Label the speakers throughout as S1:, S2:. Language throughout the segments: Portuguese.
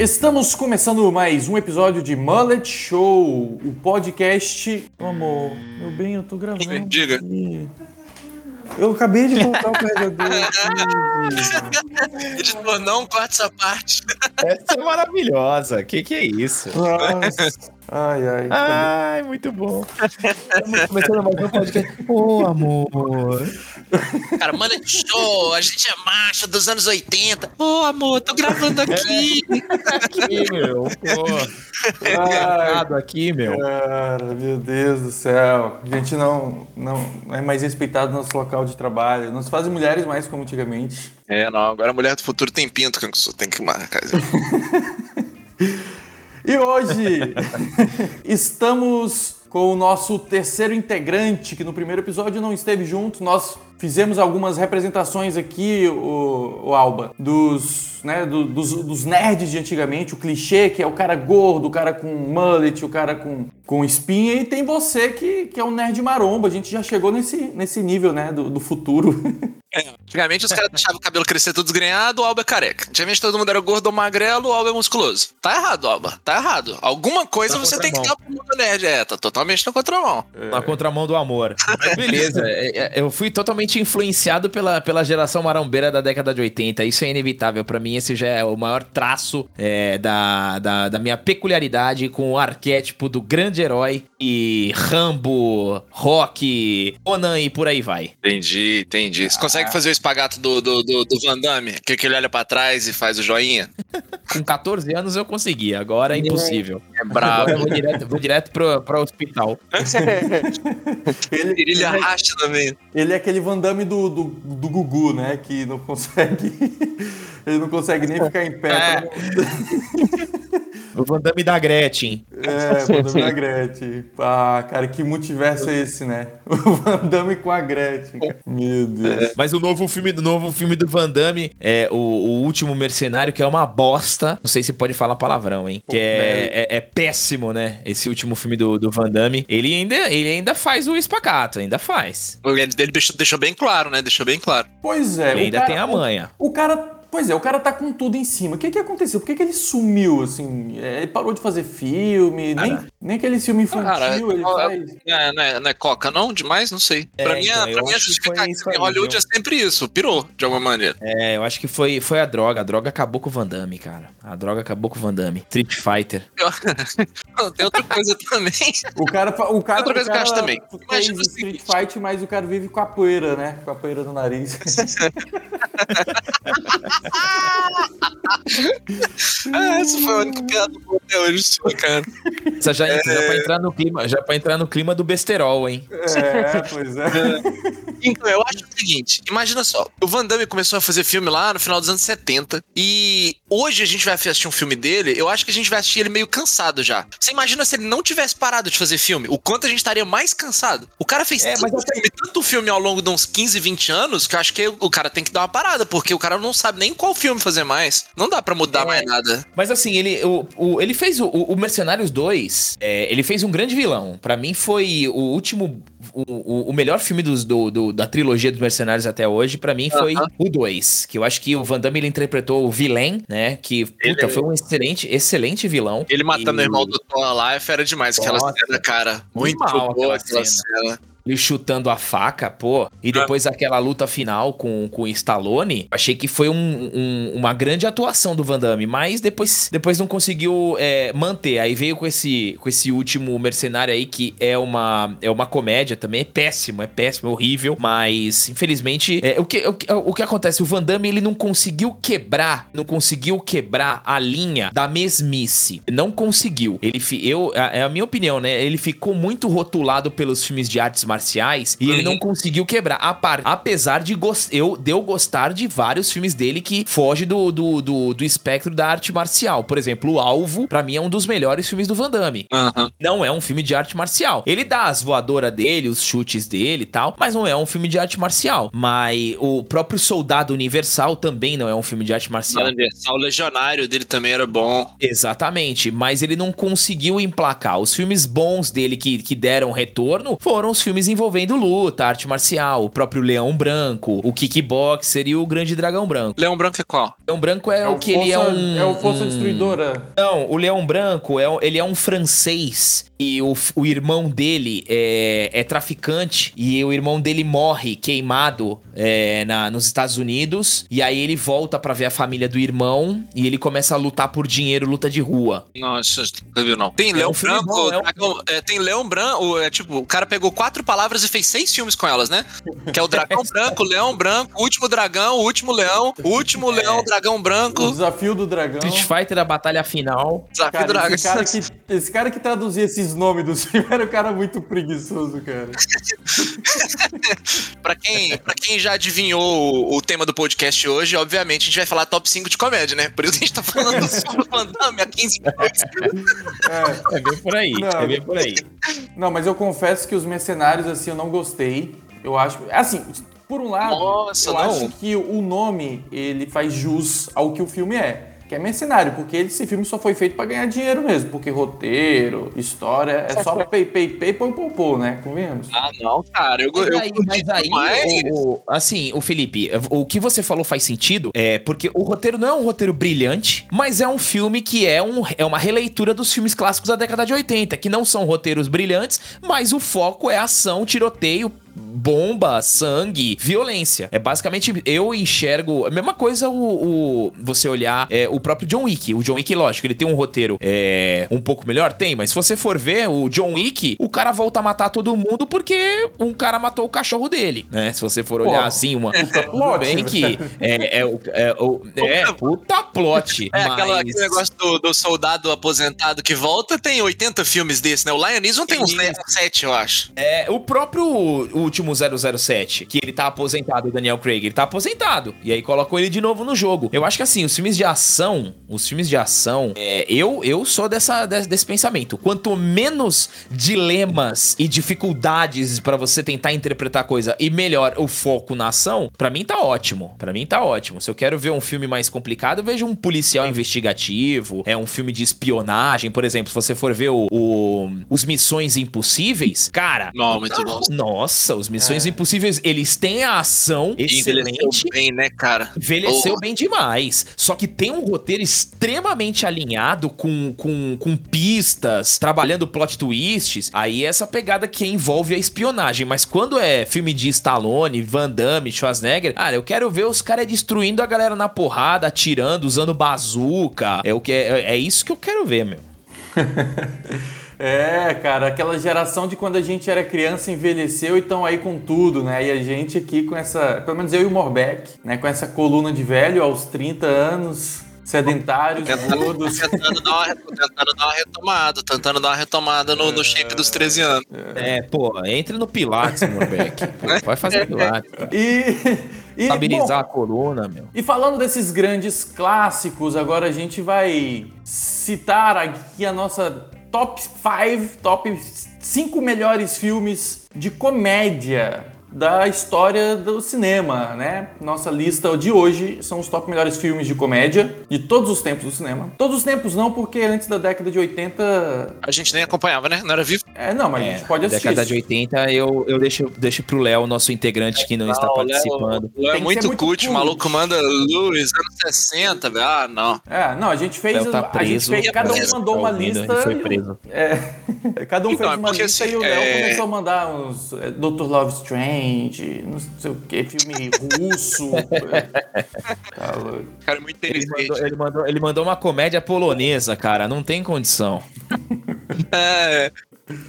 S1: Estamos começando mais um episódio de Mullet Show, o podcast. Amor, meu bem, eu tô gravando.
S2: Diga.
S1: aqui. Eu acabei de voltar o carregador.
S2: Editor, não corta essa parte.
S3: Essa é maravilhosa. Que que é isso?
S1: Nossa. Ai, ai.
S3: Ai, muito bom. Estamos começando mais um podcast. Ô, amor.
S2: Cara, manda show, a gente é macho dos anos 80. Ô, amor, tô gravando aqui.
S3: Aqui, meu. Pô. Aqui, meu.
S1: Cara, meu Deus do céu. A gente não, não é mais respeitado no nosso local de trabalho. Não se fazem mulheres mais como antigamente.
S2: É, não, agora a mulher do futuro tem pinto, que tem que marcar.
S1: E hoje estamos com o nosso terceiro integrante, que no primeiro episódio não esteve junto. Nós fizemos algumas representações aqui, o, o Alba, dos, né, do- dos, dos nerds de antigamente, o clichê, que é o cara gordo, o cara com mullet, o cara com, com espinha, e tem você que, que é um nerd maromba. A gente já chegou nesse, nesse nível, né, do, do futuro.
S2: É, antigamente os caras deixavam o cabelo crescer tudo desgrenhado, o Alba é careca. Antigamente todo mundo era gordo ou magrelo, o Alba é musculoso. Tá errado, Alba. Tá errado. Alguma coisa
S3: Na
S2: você tem que dar pro mundo nerd. É, tá totalmente na contramão.
S3: Na contramão do amor. Mas beleza, é, é, eu fui totalmente influenciado pela, pela geração marombeira da década de 80. Isso é inevitável. Pra mim, esse já é o maior traço é, da, da, da minha peculiaridade com o arquétipo do grande herói e Rambo, Rock, Conan e por aí vai.
S2: Entendi, entendi. Você consegue fazer o espagato do, do, do, do Van Damme? Que, que ele olha pra trás e faz o joinha?
S3: Com 14 anos eu consegui, agora é impossível.
S2: É
S3: Agora eu
S2: brabo.
S3: vou direto, vou direto pro, pro hospital.
S1: ele,
S2: Ele arrasta também.
S1: ele é aquele Van Damme do, do, do Gugu, né, que não consegue... Ele não consegue nem ficar em pé.
S2: É.
S3: O Van Damme da Gretchen.
S1: É, Van Damme da Gretchen. Ah, cara, que multiverso é esse, né? O Van Damme com a Gretchen. cara. Meu Deus.
S3: Mas o novo filme do novo filme do Van Damme é o, o último mercenário que é uma bosta. Não sei se pode falar palavrão, hein? Que é, é, é péssimo, né? Esse último filme do, do Van Damme. Ele ainda, ele ainda faz o espacato, ainda faz.
S2: Ele, ele deixou, deixou bem claro, né? Deixou bem claro.
S1: Pois é.
S3: Ele
S1: o
S3: ainda
S1: cara-
S3: tem a manha.
S1: O, o cara... Pois é, o cara tá com tudo em cima. O que que aconteceu? Por que que ele sumiu, assim? É, Ele parou de fazer filme, nem, nem aquele filme infantil
S2: Cara,
S1: ele
S2: ó,
S1: faz.
S2: É, não, é, não é coca, não? Demais? Não sei.
S3: É,
S2: pra mim,
S3: então,
S2: pra mim a
S3: acho que foi
S2: justificativa em Hollywood
S3: viu?
S2: é sempre isso. Pirou, de alguma maneira.
S3: É, eu acho que foi, foi a droga. A droga acabou com o Van Damme, cara. A droga acabou com o Van Damme. Street Fighter.
S2: Tem outra coisa também.
S1: O cara, o cara,
S2: Outra coisa
S1: o
S2: que eu
S1: cara
S2: acho também. Imagina o
S1: Street. Fight, mas o cara vive com a poeira, né? Com a poeira no nariz.
S2: Ah, essa foi a única piada boa até hoje, cara.
S3: Essa já, entra- já pra entrar no clima, já pra entrar no clima do besterol, hein?
S1: é, pois é.
S2: Então, eu acho o seguinte, imagina só, o Van Damme começou a fazer filme lá no final dos anos 70 e hoje a gente vai assistir um filme dele, eu acho que a gente vai assistir ele meio cansado já. Você imagina se ele não tivesse parado de fazer filme, o quanto a gente estaria mais cansado? O cara fez
S3: É, mas
S2: tanto, filme, tanto filme ao longo de uns 15, 20 anos que eu acho que o cara tem que dar uma parada, porque o cara não sabe nem qual filme fazer mais. Não dá pra mudar
S3: É.
S2: mais nada.
S3: Mas assim, ele, o, o- ele fez o, o Mercenários 2, é, ele fez um grande vilão. Pra mim foi o último, o, o- melhor filme dos, do, do- da trilogia dos Mercenários até hoje, pra mim foi
S2: Aham.
S3: o 2. Que eu acho que o Van Damme ele interpretou o Villain, né? Que, puta, foi um excelente, excelente vilão.
S2: Ele matando
S3: E-
S2: o irmão do Thor lá é fera demais, aquela cena, cara. Muito
S3: Animal
S2: boa
S3: aquela cena.
S2: cena.
S3: Ele chutando a faca, pô. E depois aquela luta final com, com o Stallone, achei que foi um- um- uma grande atuação do Van Damme, mas depois, depois não conseguiu é, manter. Aí veio com esse, com esse último mercenário aí, que é uma, é uma comédia também. É péssimo, é péssimo, é horrível. Mas, infelizmente, é, o, que, o, o que acontece? O Van Damme, ele não conseguiu quebrar, não conseguiu quebrar a linha da mesmice. Não conseguiu. Ele, eu, é a minha opinião, né? Ele ficou muito rotulado pelos filmes de artes marciais e ele
S2: Uhum.
S3: não conseguiu quebrar. A par, apesar de, eu, de eu gostar de vários filmes dele que foge do, do, do, do espectro da arte marcial. Por exemplo, O Alvo, pra mim, é um dos melhores filmes do Van Damme.
S2: Aham.
S3: Não é um filme de arte marcial. Ele dá as voadoras dele, os chutes dele e tal, mas não é um filme de arte marcial. Mas o próprio Soldado Universal também não é um filme de arte marcial.
S2: O Legionário dele também era bom.
S3: Exatamente, mas ele não conseguiu emplacar. Os filmes bons dele que, que deram retorno foram os filmes envolvendo luta, arte marcial, o próprio leão branco, o kickboxer e o grande dragão branco.
S2: Leão Branco é qual?
S3: O leão branco é,
S1: É
S3: o que ele é
S1: Força-
S3: um...
S1: é o Força
S3: um-
S1: Destruidora.
S3: Não, o leão branco, é, ele é um francês e o, o irmão dele é, é traficante e o irmão dele morre queimado é, na, nos Estados Unidos e aí ele volta pra ver a família do irmão e ele começa a lutar por dinheiro, luta de rua.
S2: Nossa, nunca viu, não. Tem
S3: É
S2: Leão
S3: um
S2: Branco,
S3: bom, é
S2: dragão- é, tem Leão Branco, é tipo, o cara pegou quatro palavras e fez seis filmes com elas, né? Que é o Dragão Branco, Leão Branco, Último Dragão, Último Leão, Último Leão, Dragão
S1: O
S2: Branco,
S1: desafio do dragão.
S3: Street Fighter, a batalha final.
S2: Desafio
S1: Cara,
S2: Dragão.
S1: esse cara, que, esse cara que traduzia esses nomes dos filmes era um cara muito preguiçoso, cara.
S2: Pra quem, pra quem já adivinhou o, o tema do podcast hoje, obviamente a gente vai falar top 5 de comédia, né? Por isso que a gente tá falando sobre o Van Damme há 15 minutos.
S1: É,
S3: É bem por aí,
S1: Não.
S3: é bem por aí.
S1: não, mas eu confesso que os mercenários, assim, eu não gostei. Eu acho. Assim, por um lado,
S2: Nossa,
S1: eu
S2: não.
S1: acho que o nome ele faz jus ao que o filme é. Que é mercenário, porque esse filme só foi feito pra ganhar dinheiro mesmo. Porque roteiro, história, é só pay, pay, pay, pô, pô, pô, né? Convenhamos.
S2: Ah, não, cara. Eu,
S3: Mas
S2: eu
S3: aí, mas aí,
S2: demais.
S3: o- o- assim, o Felipe, o que você falou faz sentido, é porque o roteiro não é um roteiro brilhante, mas é um filme que é, um, é uma releitura dos filmes clássicos da década de 80, que não são roteiros brilhantes, mas o foco é ação, tiroteio, bomba, sangue, violência. É basicamente, eu enxergo. A mesma coisa o, o- você olhar é, o próprio John Wick. O John Wick, lógico, ele tem um roteiro é, um pouco melhor? Tem, mas se você for ver o John Wick, o cara volta a matar todo mundo porque um cara matou o cachorro dele, né? Se você for olhar
S1: Pô,
S3: assim, uma.
S1: puta
S3: Tudo
S1: plot,
S3: bem que é, é, o- é, o- é puta plot.
S2: É, aquela,
S3: mas-
S2: aquele negócio do, do soldado aposentado que volta, tem 80 filmes desse, né? O Lion tem uns
S3: Isso.
S2: 7, eu acho.
S3: É, o próprio último 007, que ele tá aposentado, o Daniel Craig, ele tá aposentado. E aí colocou ele de novo no jogo. Eu acho que assim, os filmes de ação, os filmes de ação, é, eu, eu sou dessa, desse, desse pensamento. Quanto menos dilemas e dificuldades pra você tentar interpretar a coisa e melhor o foco na ação, pra mim tá ótimo. Pra mim tá ótimo. Se eu quero ver um filme mais complicado, eu vejo um policial investigativo, é um filme de espionagem, por exemplo, se você for ver o, o- os Missões Impossíveis, cara,
S2: Não, muito bom.
S3: nossa, os Missões
S1: É.
S3: Impossíveis, eles têm a ação
S2: E
S3: excelente.
S2: envelheceu bem, né, cara?
S3: Envelheceu
S2: Oh.
S3: bem demais. Só que tem um roteiro extremamente alinhado com, com, com pistas, trabalhando plot twists. Aí é essa pegada que envolve a espionagem. Mas quando é filme de Stallone, Van Damme, Schwarzenegger, cara, eu quero ver os caras destruindo a galera na porrada, atirando, usando bazuca. É, o que, é, é isso que eu quero ver, meu.
S1: É, cara, aquela geração de quando a gente era criança envelheceu e estão aí com tudo, né? E a gente aqui com essa, pelo menos eu e o Morbeck, né? Com essa coluna de velho aos 30 anos, sedentários todos.
S2: Tentando dar, uma, tentando dar uma retomada, tentando dar uma retomada no, no shape dos 13 anos.
S3: É, pô, entra no Pilates, Morbeck. Pô, Vai fazer Pilates. cara.
S1: E, e
S3: Estabilizar
S1: bom,
S3: a coluna, meu.
S1: E falando desses grandes clássicos, agora a gente vai citar aqui a nossa top 5, top 5 melhores filmes de comédia da história do cinema, né? Nossa lista de hoje são os top melhores filmes de comédia de todos os tempos do cinema. Todos os tempos não, porque antes da década de 80...
S2: A gente nem acompanhava, né? Não era vivo.
S1: É, não, mas a gente pode assistir.
S3: década de 80, eu, eu deixo, deixo pro Léo, nosso integrante que não, está
S2: Não, o Léo-
S3: participando.
S2: o Léo
S1: Tem
S2: é muito
S1: muito
S2: cult, o maluco manda Lewis, anos 60, velho. Ah, não.
S1: É, não, a gente fez...
S3: Léo tá
S1: a gente
S3: preso.
S1: fez cada um
S2: Preso,
S1: mandou
S3: tá
S1: uma
S3: ouvindo,
S1: lista...
S3: Ele foi
S1: e
S3: preso.
S1: É, cada um
S2: Então,
S1: fez
S2: é
S1: uma
S2: porque,
S1: lista
S2: assim,
S1: e o Léo
S2: é-
S1: começou a mandar uns é, Dr. Love Strange, não sei o que, filme russo. tá louco.
S2: Cara, é muito
S3: Ele
S2: inteligente.
S3: mandou, ele, mandou, ele mandou uma comédia polonesa, cara. Não tem condição.
S2: É.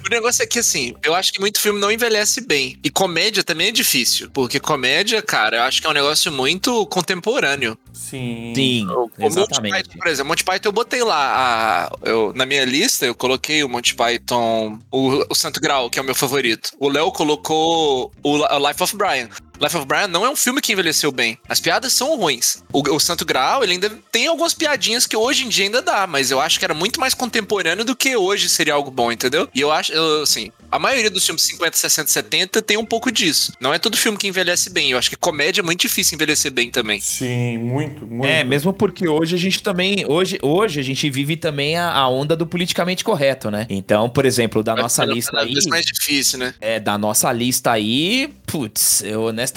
S2: O negócio é que, assim, eu acho que muito filme não envelhece bem. E comédia também é difícil. Porque comédia, cara, eu acho que é um negócio muito contemporâneo.
S1: Sim.
S3: Sim,
S2: O Monty
S3: exatamente.
S2: Python, por exemplo, Monty Python eu botei lá. a- eu, na minha lista, eu coloquei o Monty Python, o, o Santo Grau, que é o meu favorito. O Léo colocou o, o Life of Brian. Life of Brian não é um filme que envelheceu bem. As piadas são ruins. O, o Santo Graal, ele ainda tem algumas piadinhas que hoje em dia ainda dá, mas eu acho que era muito mais contemporâneo do que hoje seria algo bom, entendeu? E eu acho, eu, assim, a maioria dos filmes 50, 60, 70 tem um pouco disso. Não é todo filme que envelhece bem. Eu acho que comédia é muito difícil envelhecer bem também.
S1: Sim, muito, muito.
S3: É, mesmo porque hoje a gente também. Hoje, hoje a gente vive também a, a onda do politicamente correto, né? Então, por exemplo, da
S2: Vai
S3: nossa
S2: ficando
S3: lista aí.
S2: vez mais difícil, né?
S3: É, da nossa lista aí, putz, eu honestamente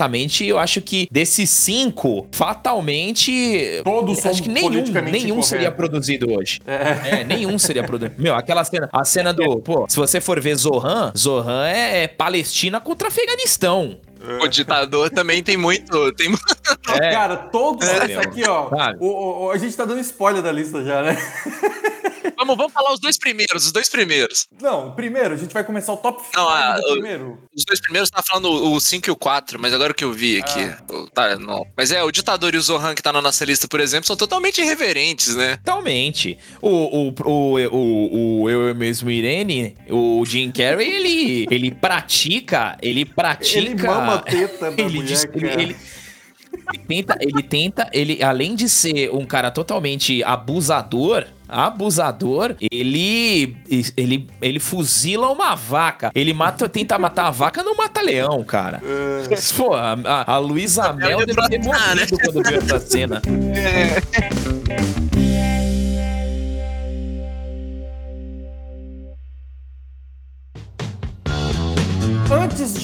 S3: eu acho que desses cinco, fatalmente.
S1: Todos são
S3: acho que nenhum, nenhum seria produzido hoje.
S1: É.
S3: É, nenhum seria produzido. Meu, aquela cena, a cena do. Pô, se você for ver Zohan, Zohan é, é Palestina contra Afeganistão.
S2: O ditador também tem muito. Tem...
S3: É.
S1: Cara, todos
S3: É,
S1: esses aqui, ó. o- o- a gente tá dando spoiler da lista já, né?
S2: vamos, vamos falar os dois primeiros, os dois primeiros.
S1: Não, primeiro, a gente vai começar o top 5
S2: Não, ah,
S1: primeiro.
S2: Os dois primeiros tá falando o 5 e o 4, mas agora o que eu vi aqui. o- Tá, não. Mas é, o ditador e o Zohan que tá na nossa lista, por exemplo, são totalmente irreverentes, né?
S3: Totalmente. O, o, o, o, o Eu Mesmo Irene, o Jim Carrey, ele, ele pratica, ele pratica...
S1: Ele mama a teta da
S3: ele,
S1: mulher,
S3: diz- ele, ele- ele tenta, ele tenta, ele, além de ser um cara totalmente abusador, abusador, ele, ele, ele fuzila uma vaca. Ele mata, tenta matar a vaca, não mata leão, cara. Pô, a, a, Luísa Mel deve ter
S2: brotar, né?
S3: morrido quando viu essa cena.
S1: Antes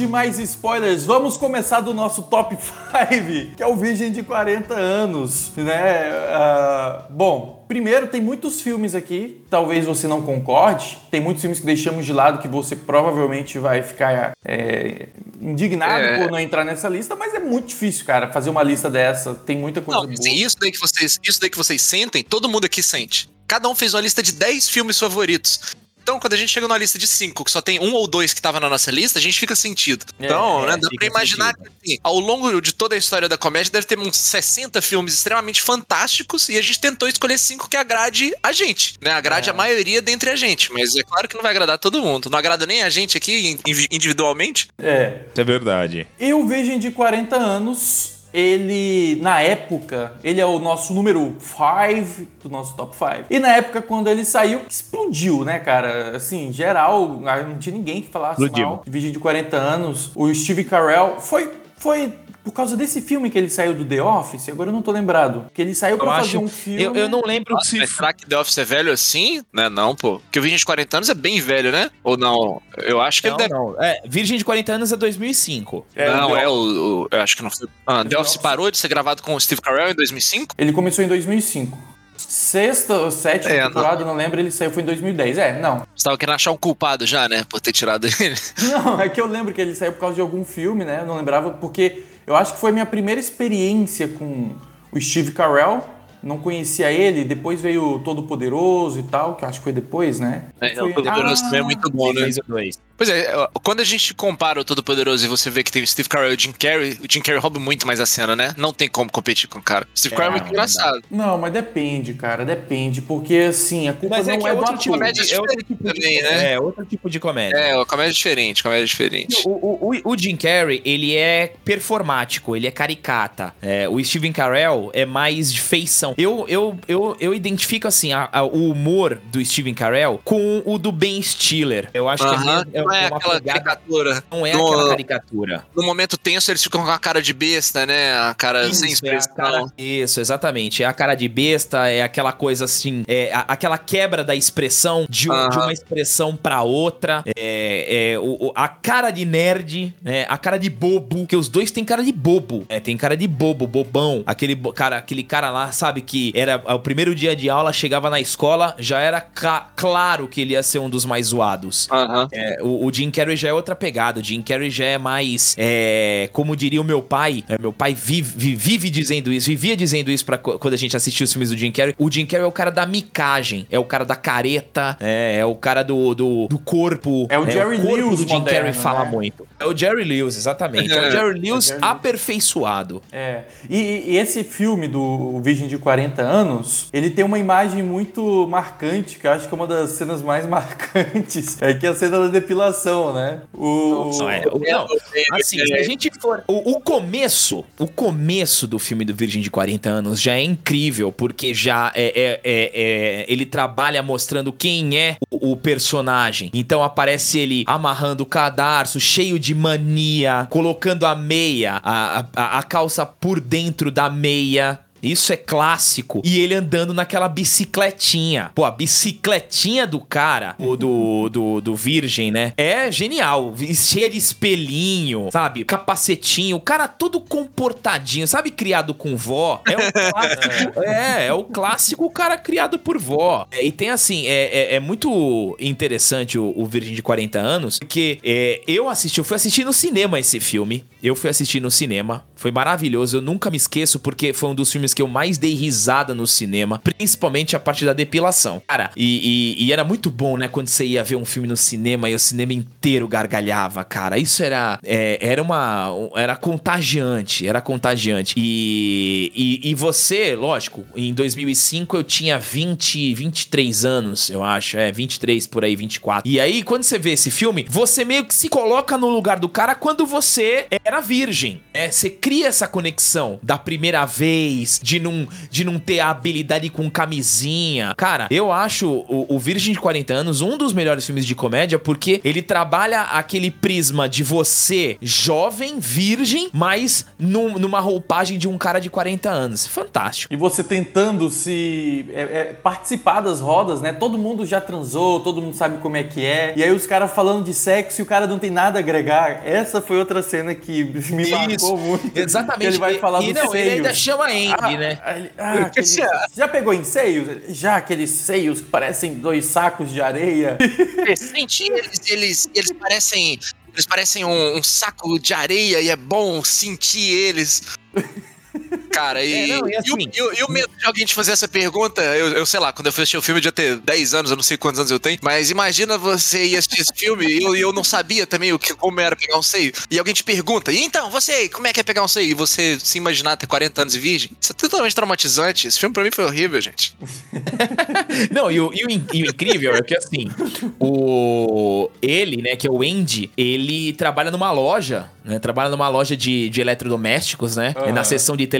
S1: de mais spoilers, vamos começar do nosso top 5, que é o Virgem de 40 anos, né? Ah, bom, primeiro tem muitos filmes aqui, talvez você não concorde, tem muitos filmes que deixamos de lado que você provavelmente vai ficar é, indignado
S2: É.
S1: por não entrar nessa lista, mas é muito difícil, cara, fazer uma lista dessa, tem muita coisa
S2: Não,
S1: boa.
S2: isso daí que vocês, isso daí que vocês sentem, todo mundo aqui sente. Cada um fez uma lista de 10 filmes favoritos. Então, quando a gente chega numa lista de 5, que só tem um ou dois que tava na nossa lista, a gente fica sentido.
S1: É,
S2: Então,
S3: é,
S2: né, dá pra imaginar que assim, ao longo de toda a história da comédia deve ter uns 60 filmes extremamente fantásticos e a gente tentou escolher cinco que agrade a gente, né? Agrade
S1: É.
S2: a maioria dentre a gente, mas é claro que não vai agradar todo mundo. Não agrada nem a gente aqui in- individualmente.
S1: É,
S3: Isso é verdade.
S1: E o Virgem de 40 anos, ele, na época, ele é o nosso número 5 do nosso top 5. E na época, quando ele saiu, explodiu, né, cara? Assim, geral, ah, não tinha ninguém que falasse
S3: Explodiu.
S1: mal de Virgem de 40 anos. O Steve Carell foi, foi por causa desse filme que ele saiu do The Office, agora eu não tô lembrado. Que ele saiu pra
S3: Eu
S1: fazer
S3: acho.
S1: um filme...
S3: Eu, eu não lembro
S2: Nossa,
S3: se.
S2: mas será que The Office é velho assim? Né, não, pô. Porque o Virgem de 40 anos é bem velho, né? Ou não? Eu acho que
S3: Não,
S2: ele deve.
S3: não. É, Virgem de 40 anos é 2005.
S1: É,
S2: não,
S1: o The
S2: é o, o- Eu acho que não foi. Ah, The
S1: The
S2: Office
S1: Office.
S2: parou de ser gravado com o Steve Carell em 2005?
S1: Ele começou em 2005. Sexta ou sétima
S2: É, não.
S1: temporada, não lembro, ele saiu foi em 2010. É, não.
S2: Você tava querendo achar um culpado já, né? Por ter tirado ele.
S1: Não, é que eu lembro que ele saiu por causa de algum filme, né? Eu não lembrava, porque eu acho que foi minha primeira experiência com o Steve Carell. Não conhecia ele, depois veio o Todo Poderoso e tal, que eu acho que foi depois, né?
S2: É,
S1: Foi-
S2: o Todo-Poderoso
S1: Ah,
S2: também é muito bom, né? Pois é, quando a gente compara o Todo-Poderoso e você vê que tem o Steve Carell e o Jim Carrey, o Jim Carrey rouba muito mais a cena, né? Não tem como competir com o cara. O Steve
S3: É,
S2: Carell é muito
S3: não
S2: engraçado.
S1: Não, mas depende, cara, depende. Porque, assim, a culpa
S3: Mas
S1: não
S3: é que
S1: é,
S3: é
S1: do
S3: outro tipo,
S2: Comédia
S3: é outro tipo de,
S2: também, né?
S3: É, outro tipo de comédia.
S2: É, a comédia é diferente, comédia é diferente.
S3: O, o, o- o Jim Carrey, ele é performático, ele é caricata. É, o Steven Carell é mais de feição. Eu, eu, eu, eu identifico, assim, a- a- o humor do Steven Carell com o do Ben Stiller. Eu acho
S2: Aham,
S3: que é,
S2: não é
S3: uma
S2: aquela
S3: pegada...
S2: caricatura.
S3: Não é
S2: No-
S3: aquela caricatura.
S2: No momento tenso, eles ficam com a cara de besta, né? A cara
S3: Isso,
S2: sem
S3: é
S2: expressão.
S3: cara- isso, exatamente. É a cara de besta, é aquela coisa assim, é a- aquela quebra da expressão de, um-
S2: Aham.
S3: de uma expressão pra outra. É, é, o- a cara de nerd, né? a cara de bobo, que os dois têm cara de bobo. É, tem cara de bobo, bobão. Aquele cara, aquele cara lá, sabe, que era o primeiro dia de aula, chegava na escola, já era claro que ele ia ser um dos mais zoados.
S2: Aham.
S3: É, o, o Jim Carrey já é outra pegada. O Jim Carrey já é mais. é, como diria o meu pai. é, meu pai vive, vi- vive dizendo isso, vivia dizendo isso co- quando a gente assistia os filmes do Jim Carrey. O Jim Carrey é o cara da micagem, é o cara da careta, é, é o cara do, do, do corpo.
S1: É o Jerry
S3: corpo
S1: Lewis
S3: do Jim
S1: moderno,
S3: Carrey fala
S1: né?
S3: muito. É o Jerry Lewis, exatamente. É, o Jerry Lewis
S1: Jerry Lewis.
S3: aperfeiçoado.
S1: É. E, e esse filme do Virgem de 40 Anos, ele tem uma imagem muito marcante, que eu acho que é uma das cenas mais marcantes, é que é a cena da depilação, né?
S3: O... Não, é, não, assim, se a gente for... O, o, começo, o começo do filme do Virgem de 40 Anos já é incrível, porque já é, é, é, é ele trabalha mostrando quem é o, o personagem. Então aparece ele amarrando o cadarço, cheio de mania, colocando a meia, a, a, a calça por dentro da meia isso é clássico. E ele andando naquela bicicletinha. Pô, a bicicletinha do cara, o do, do, do Virgem, né? É genial. Cheia de espelhinho, sabe? Capacetinho. O cara todo comportadinho, sabe? Criado com vó. É o clássico. é, é o clássico cara criado por vó. É, e tem assim, é, é, é muito interessante o, o, Virgem de 40 anos, porque é, eu assisti, eu fui assistir no cinema esse filme. Eu fui assistir no cinema. Foi maravilhoso. Eu nunca me esqueço, porque foi um dos filmes filmes que eu mais dei risada no cinema, principalmente a parte da depilação. Cara, e, e, e, era muito bom, né? Quando você ia ver um filme no cinema e o cinema inteiro gargalhava, cara. Isso era, é, era uma. Era contagiante, era contagiante. E, e, e você, lógico, em 2005 eu tinha 20, 23 anos, eu acho. É, 23 por aí, 24. E aí, quando você vê esse filme, você meio que se coloca no lugar do cara quando você era virgem. É, você cria essa conexão da primeira vez, de não, de não ter a habilidade com camisinha. Cara, eu acho o, o Virgem de 40 anos um dos melhores filmes de comédia porque ele trabalha aquele prisma de você, jovem, virgem, mas num, numa roupagem de um cara de 40 anos. Fantástico.
S1: E você tentando se é, é, participar das rodas, né? Todo mundo já transou, todo mundo sabe como é que é. E aí os caras falando de sexo e o cara não tem nada a agregar. Essa foi outra cena que me marcou muito.
S3: Exatamente.
S1: ele vai falar
S3: e,
S1: do
S3: não,
S1: seio.
S3: ele ainda chama Andy, ah, né?
S1: Ah, aquele, já pegou em seios? Já aqueles seios que parecem dois sacos de areia?
S2: Senti, eles, eles, eles parecem. Eles parecem um, um saco de areia e é bom sentir eles. Cara, e, é, não, e, assim, e, o, e, o, medo de alguém te fazer essa pergunta, eu, eu, sei lá, quando eu fui assistir o filme, eu devia ter 10 anos, eu não sei quantos anos eu tenho, mas imagina você ir assistir esse filme e eu, eu não sabia também o que, como era pegar um seio. E alguém te pergunta, e então, você, como é que é pegar um seio? E você se imaginar ter 40 anos e virgem? Isso é totalmente traumatizante. Esse filme pra mim foi horrível, gente.
S3: não, e o, e o, e o incrível é que assim, o ele, né, que é o Andy, ele trabalha numa loja, né? Trabalha numa loja de, de eletrodomésticos, né? Uhum. Na seção de televisão,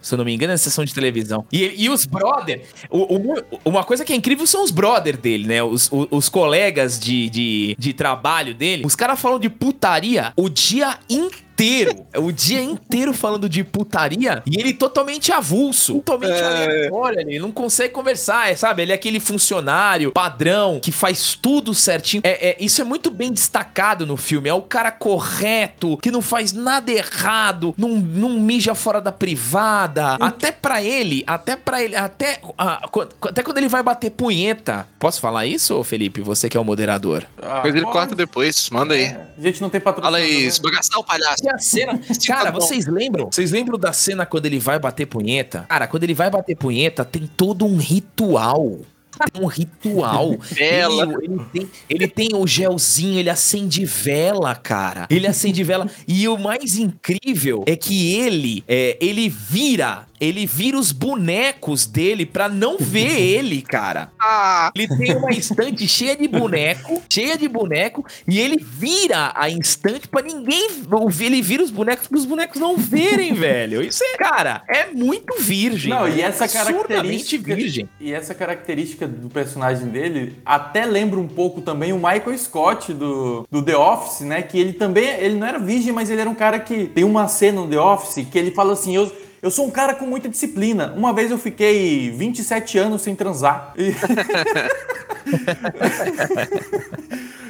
S3: se eu não me engano, é seção de televisão. E, e os brother, o, o, uma coisa que é incrível são os brother dele, né? Os, os, os colegas de, de, de trabalho dele. Os caras falam de putaria o dia inteiro inteiro, o dia inteiro falando de putaria e ele totalmente avulso, totalmente é... aleatório, ele não consegue conversar, é, sabe? Ele é aquele funcionário padrão que faz tudo certinho. É, é, isso é muito bem destacado no filme. É o cara correto, que não faz nada errado, não, não mija fora da privada. Até para ele, até para ele, até, ah, até quando ele vai bater punheta. Posso falar isso, Felipe? Você que é o moderador.
S2: Ah, Mas ele corta depois, manda aí. É,
S1: a gente não tem patrocínio.
S2: Fala aí, esbagaçar o palhaço
S3: a cena. Cara, vocês lembram? Vocês lembram da cena quando ele vai bater punheta? Cara, quando ele vai bater punheta, tem todo um ritual tem um ritual. Vela. Ele, ele, tem, ele tem o gelzinho, ele acende vela, cara. Ele acende vela. E o mais incrível é que ele, é, ele vira ele vira os bonecos dele pra não ver ele, cara. Ah. Ele tem uma estante cheia de boneco, cheia de boneco, e ele vira a estante pra ninguém ver. Ele vira os bonecos pros bonecos não verem, velho. Isso é, cara, é muito virgem.
S1: Não, e essa característica. Virgem. E essa característica do personagem dele até lembra um pouco também o Michael Scott do, do The Office, né? Que ele também. Ele não era virgem, mas ele era um cara que. Tem uma cena no The Office que ele fala assim: eu eu sou um cara com muita disciplina. Uma vez eu fiquei 27 anos sem transar. E...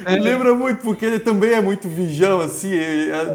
S1: Lembra muito, porque ele também é muito vijão, assim,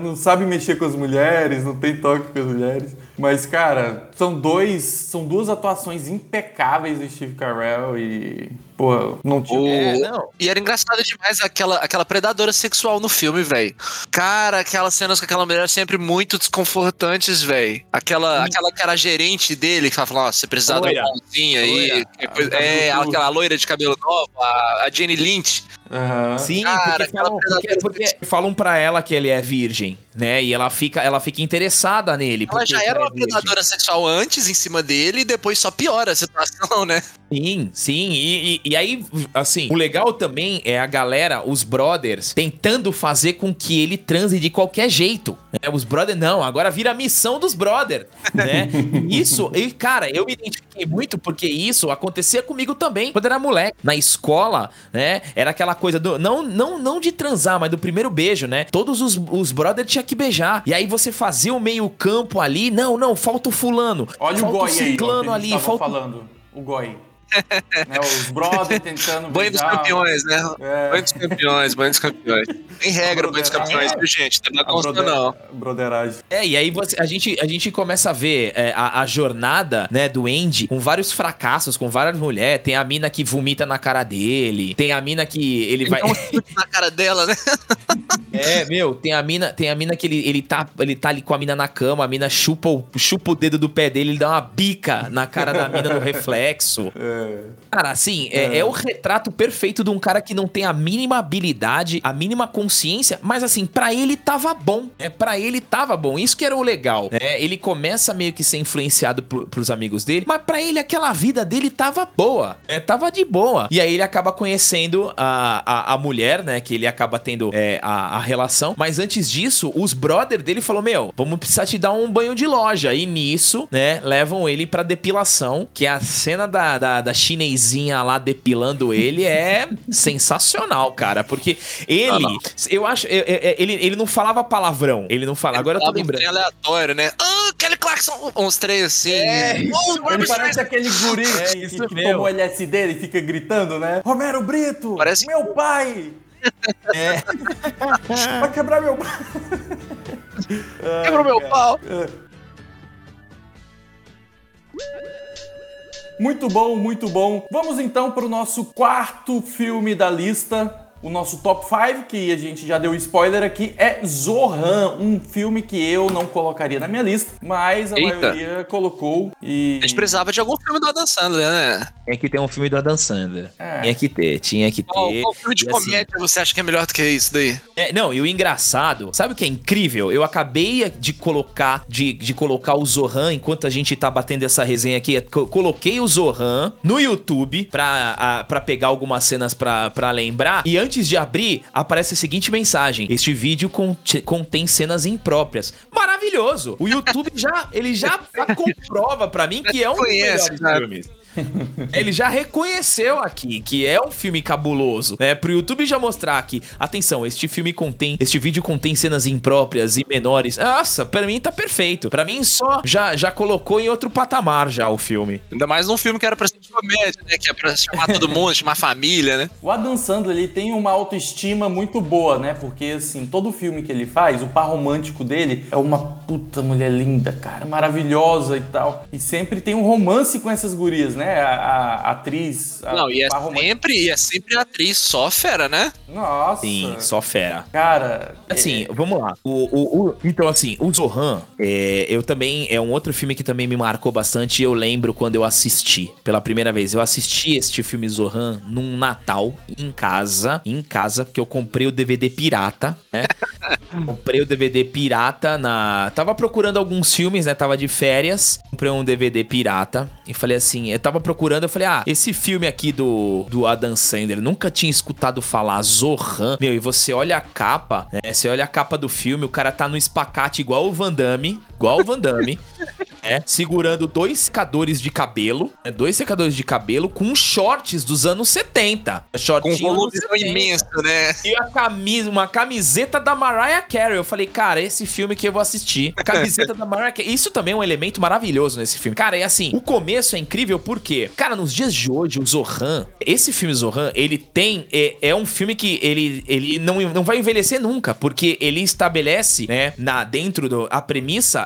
S1: não sabe mexer com as mulheres, não tem toque com as mulheres. Mas, cara, são dois. São duas atuações impecáveis do Steve Carell e. Pô, não tinha.
S2: É, não. E era engraçado demais aquela, aquela predadora sexual no filme, velho. Cara, aquelas cenas com aquela mulher sempre muito desconfortantes, velho. Aquela, aquela que era gerente dele, que falava, nossa, você precisava de uma mãozinha aí. é, aquela loira de cabelo novo, a, a Jenny Lynch.
S3: Uhum. Sim, Cara, porque, falam, porque, porque, falam pra ela que ele é virgem. né? E ela fica, ela fica interessada nele.
S2: Ela
S3: porque
S2: já era
S3: cara
S2: uma
S3: é
S2: predadora sexual antes em cima dele e depois só piora a situação, né?
S3: Sim, sim. E, e- e aí, assim, o legal também é a galera, os brothers, tentando fazer com que ele transe de qualquer jeito. né? Os brothers, não, agora vira a missão dos brothers, né? Isso, e cara, eu me identifiquei muito porque isso acontecia comigo também quando era moleque. Na escola, né? Era aquela coisa do. Não, não, não de transar, mas do primeiro beijo, né? Todos os, os brothers tinham que beijar. E aí você fazia o meio-campo ali. Não, não, falta o fulano.
S1: Olha
S3: falta
S1: o Goi aí, ó, que
S3: ciclano ali. Falta
S1: falando. O Goi. né, os brothers tentando
S2: Banho dos campeões, né?
S1: É.
S2: Banho dos campeões, banho dos campeões. Tem regra, banho dos campeões, viu, gente? Não
S1: A
S2: consta,
S1: broder-
S2: não.
S1: broderagem.
S3: É, e aí você, a, gente, a gente começa a ver é, a, a jornada, né, do Andy com vários fracassos, com várias mulheres. Tem a mina que vomita na cara dele, tem a mina que ele vai...
S2: Então, na cara dela, né?
S3: É, meu, tem a mina, tem a mina que ele, ele, tá, ele tá ali com a mina na cama, a mina chupa o, chupa o dedo do pé dele, ele dá uma bica na cara da mina no reflexo.
S1: É.
S3: Cara, assim, é, é o retrato perfeito de um cara que não tem a mínima habilidade, a mínima consciência, mas assim, pra ele tava bom, né? Pra ele tava bom. Isso que era o legal, né? Ele começa meio que ser influenciado por, pros amigos dele, mas pra ele aquela vida dele tava boa, né? Tava de boa. E aí ele acaba conhecendo a, a, a mulher, né? Que ele acaba tendo é, a, a relação. Mas antes disso, os brother dele falou: Meu, vamos precisar te dar um banho de loja. E nisso, né? Levam ele pra depilação, que é a cena da, da, da chinesinha lá depilando ele é sensacional, cara. Porque ele,
S2: Ah, não.
S3: eu acho, é- é- é- ele, ele não falava palavrão. Ele não falava. Agora eu tô
S2: um
S3: lembrando.
S2: trem aleatório, né? Ah, Kelly Clarkson! Uns três assim.
S3: É.
S2: Oh, Barbra
S1: Ele parece aquele guri que,
S3: isso
S1: que
S3: mesmo.
S1: tomou LSD e fica gritando, né? Romero Brito!
S2: Parece-
S1: Meu pai!
S3: É.
S1: Vai quebrar meu
S2: Quebrou meu pau.
S1: Muito bom, muito bom. Vamos então para o nosso quarto filme da lista. O nosso top 5, que a gente já deu spoiler aqui, é Zohan, um filme que eu não colocaria na minha lista, mas a
S2: Eita.
S1: maioria colocou e.
S2: A gente precisava de algum filme do Adam Sandler, né?
S3: Tinha que ter um filme do Adam Sandler.
S1: É.
S3: Tinha que ter, tinha que ter.
S2: Qual, qual filme de
S3: E assim,
S2: comédia você acha que é melhor do que isso daí?
S3: É, não, e o engraçado, sabe o que é incrível? Eu acabei de colocar de, de colocar o Zohan enquanto a gente tá batendo essa resenha aqui. co- Coloquei o Zohan no YouTube pra, a- pra pegar algumas cenas pra, pra lembrar. E antes de abrir, aparece a seguinte mensagem: Este vídeo contém cenas impróprias. Maravilhoso! O YouTube já, ele já comprova pra mim que é um dos melhores filmes. Ele já reconheceu aqui que é um filme cabuloso, né? Pro YouTube já mostrar aqui, atenção, este filme contém, este vídeo contém cenas impróprias e menores. Nossa, pra mim tá perfeito. Pra mim só já já colocou em outro patamar já o filme.
S2: Ainda mais num filme que era pra ser de comédia, né? Que é pra chamar todo mundo, chamar família, né?
S1: O Adam Sandler ele tem uma autoestima muito boa, né? Porque assim, todo filme que ele faz, o par romântico dele é uma puta mulher linda, cara, maravilhosa e tal. E sempre tem um romance com essas gurias, né? A, a atriz. A
S2: Não, e é sempre, e é sempre atriz só fera, né?
S1: Nossa.
S3: Sim, só fera.
S1: Cara.
S3: Assim, vamos lá. O, o- o- então, assim, o Zohan, é, eu também. É um outro filme que também me marcou bastante. e Eu lembro quando eu assisti pela primeira vez. Eu assisti este filme Zohan num Natal, em casa. Em casa, porque eu comprei o DVD pirata, né? comprei o DVD pirata na. Tava procurando alguns filmes, né? Tava de férias. Comprei um DVD pirata. E falei assim, eu tava procurando, eu falei, ah, esse filme aqui do, do Adam Sandler, nunca tinha escutado falar Zohan. Meu, e você olha a capa, né? Você olha a capa do filme, o cara tá no espacate igual o Van Damme, igual o Van Damme. É, segurando dois secadores de cabelo, né, dois secadores de cabelo com shorts dos anos 70.
S2: Com
S3: Shortinho
S2: um volume
S3: dos 70.
S2: imenso, né?
S3: E a camisa, uma camiseta da Mariah Carey. Eu falei, cara, esse filme que eu vou assistir. A camiseta da Mariah Carey. Isso também é um elemento maravilhoso nesse filme. Cara, é assim, o começo é incrível porque, cara, nos dias de hoje, o Zohan, esse filme Zohan, ele tem, é, é um filme que ele, ele não, não vai envelhecer nunca, porque ele estabelece, né, na, dentro do, a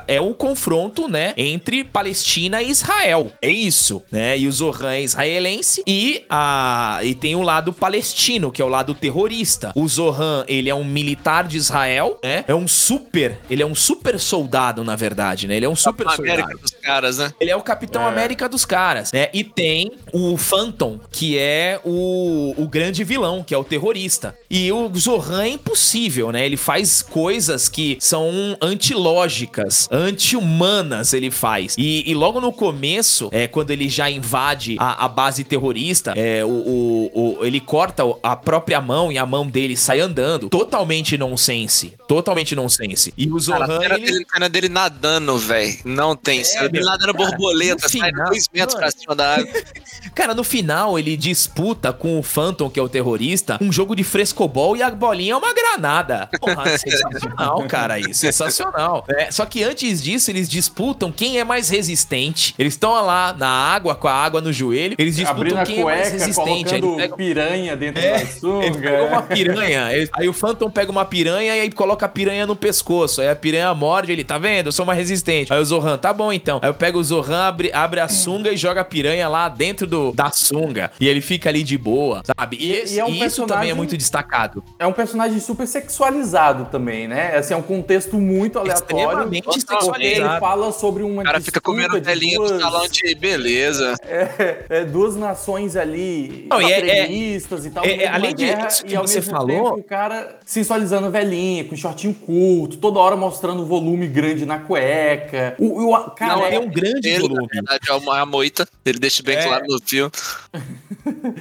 S3: é o confronto, né, entre Palestina e Israel. É isso, né? E o Zohan é israelense e, a, e tem o lado palestino, que é o lado terrorista. O Zohan, ele é um militar de Israel, né? É um super, ele é um super soldado, na verdade, né? Ele é um super
S2: A
S3: soldado.
S2: América dos caras, né?
S3: Ele é o Capitão América dos caras, né? E tem o Phantom, que é o, o grande vilão, que é o terrorista. E o Zohan é impossível, né? Ele faz coisas que são antilógicas, anti-humanas, ele faz. E, e, logo no começo, é, quando ele já invade a, a base terrorista, é, o, o, o, ele corta a própria mão e a mão dele sai andando. Totalmente nonsense. Totalmente nonsense. E o Zohan. Cara, a
S2: cena, ele... dele, a cena dele nadando, velho. Não tem. É, dele nadando cara, borboleta, sai dois metros mano. pra cima da água.
S3: cara, no final, ele disputa com o Phantom, que é o terrorista, um jogo de frescobol e a bolinha é uma granada. Porra, sensacional, cara, isso. Sensacional. É, só que antes disso, eles disputam quem é mais resistente. Eles estão lá na água, com a água no joelho. Eles disputam Abrindo quem cueca, é mais resistente.
S1: Aí pega... piranha dentro é, da sunga. Ele
S3: pega uma piranha. Aí o Phantom pega uma piranha e aí coloca a piranha no pescoço. Aí a piranha morde ele, tá vendo? Eu sou mais resistente. Aí o Zohan, tá bom então. Aí eu pego o Zohan, abre, abre a sunga e joga a piranha lá dentro do, da sunga. E ele fica ali de boa, sabe? E, e, e é um isso também é muito destacado.
S1: É um personagem super sexualizado também, né? Assim, é um contexto muito aleatório.
S3: Extremamente sexualizado.
S1: Ele fala sobre uma.
S2: O cara fica comendo velhinha duas... do salão de beleza.
S1: É, é, duas nações ali Não, é, é, e tal.
S3: É, é além disso que você falou. Tempo,
S1: o cara sensualizando velhinha, com shortinho curto, toda hora mostrando o volume grande na cueca. O, o
S3: cara, Não, é um grande ele, volume. Na
S2: verdade, é uma moita. Ele deixa bem claro no filme.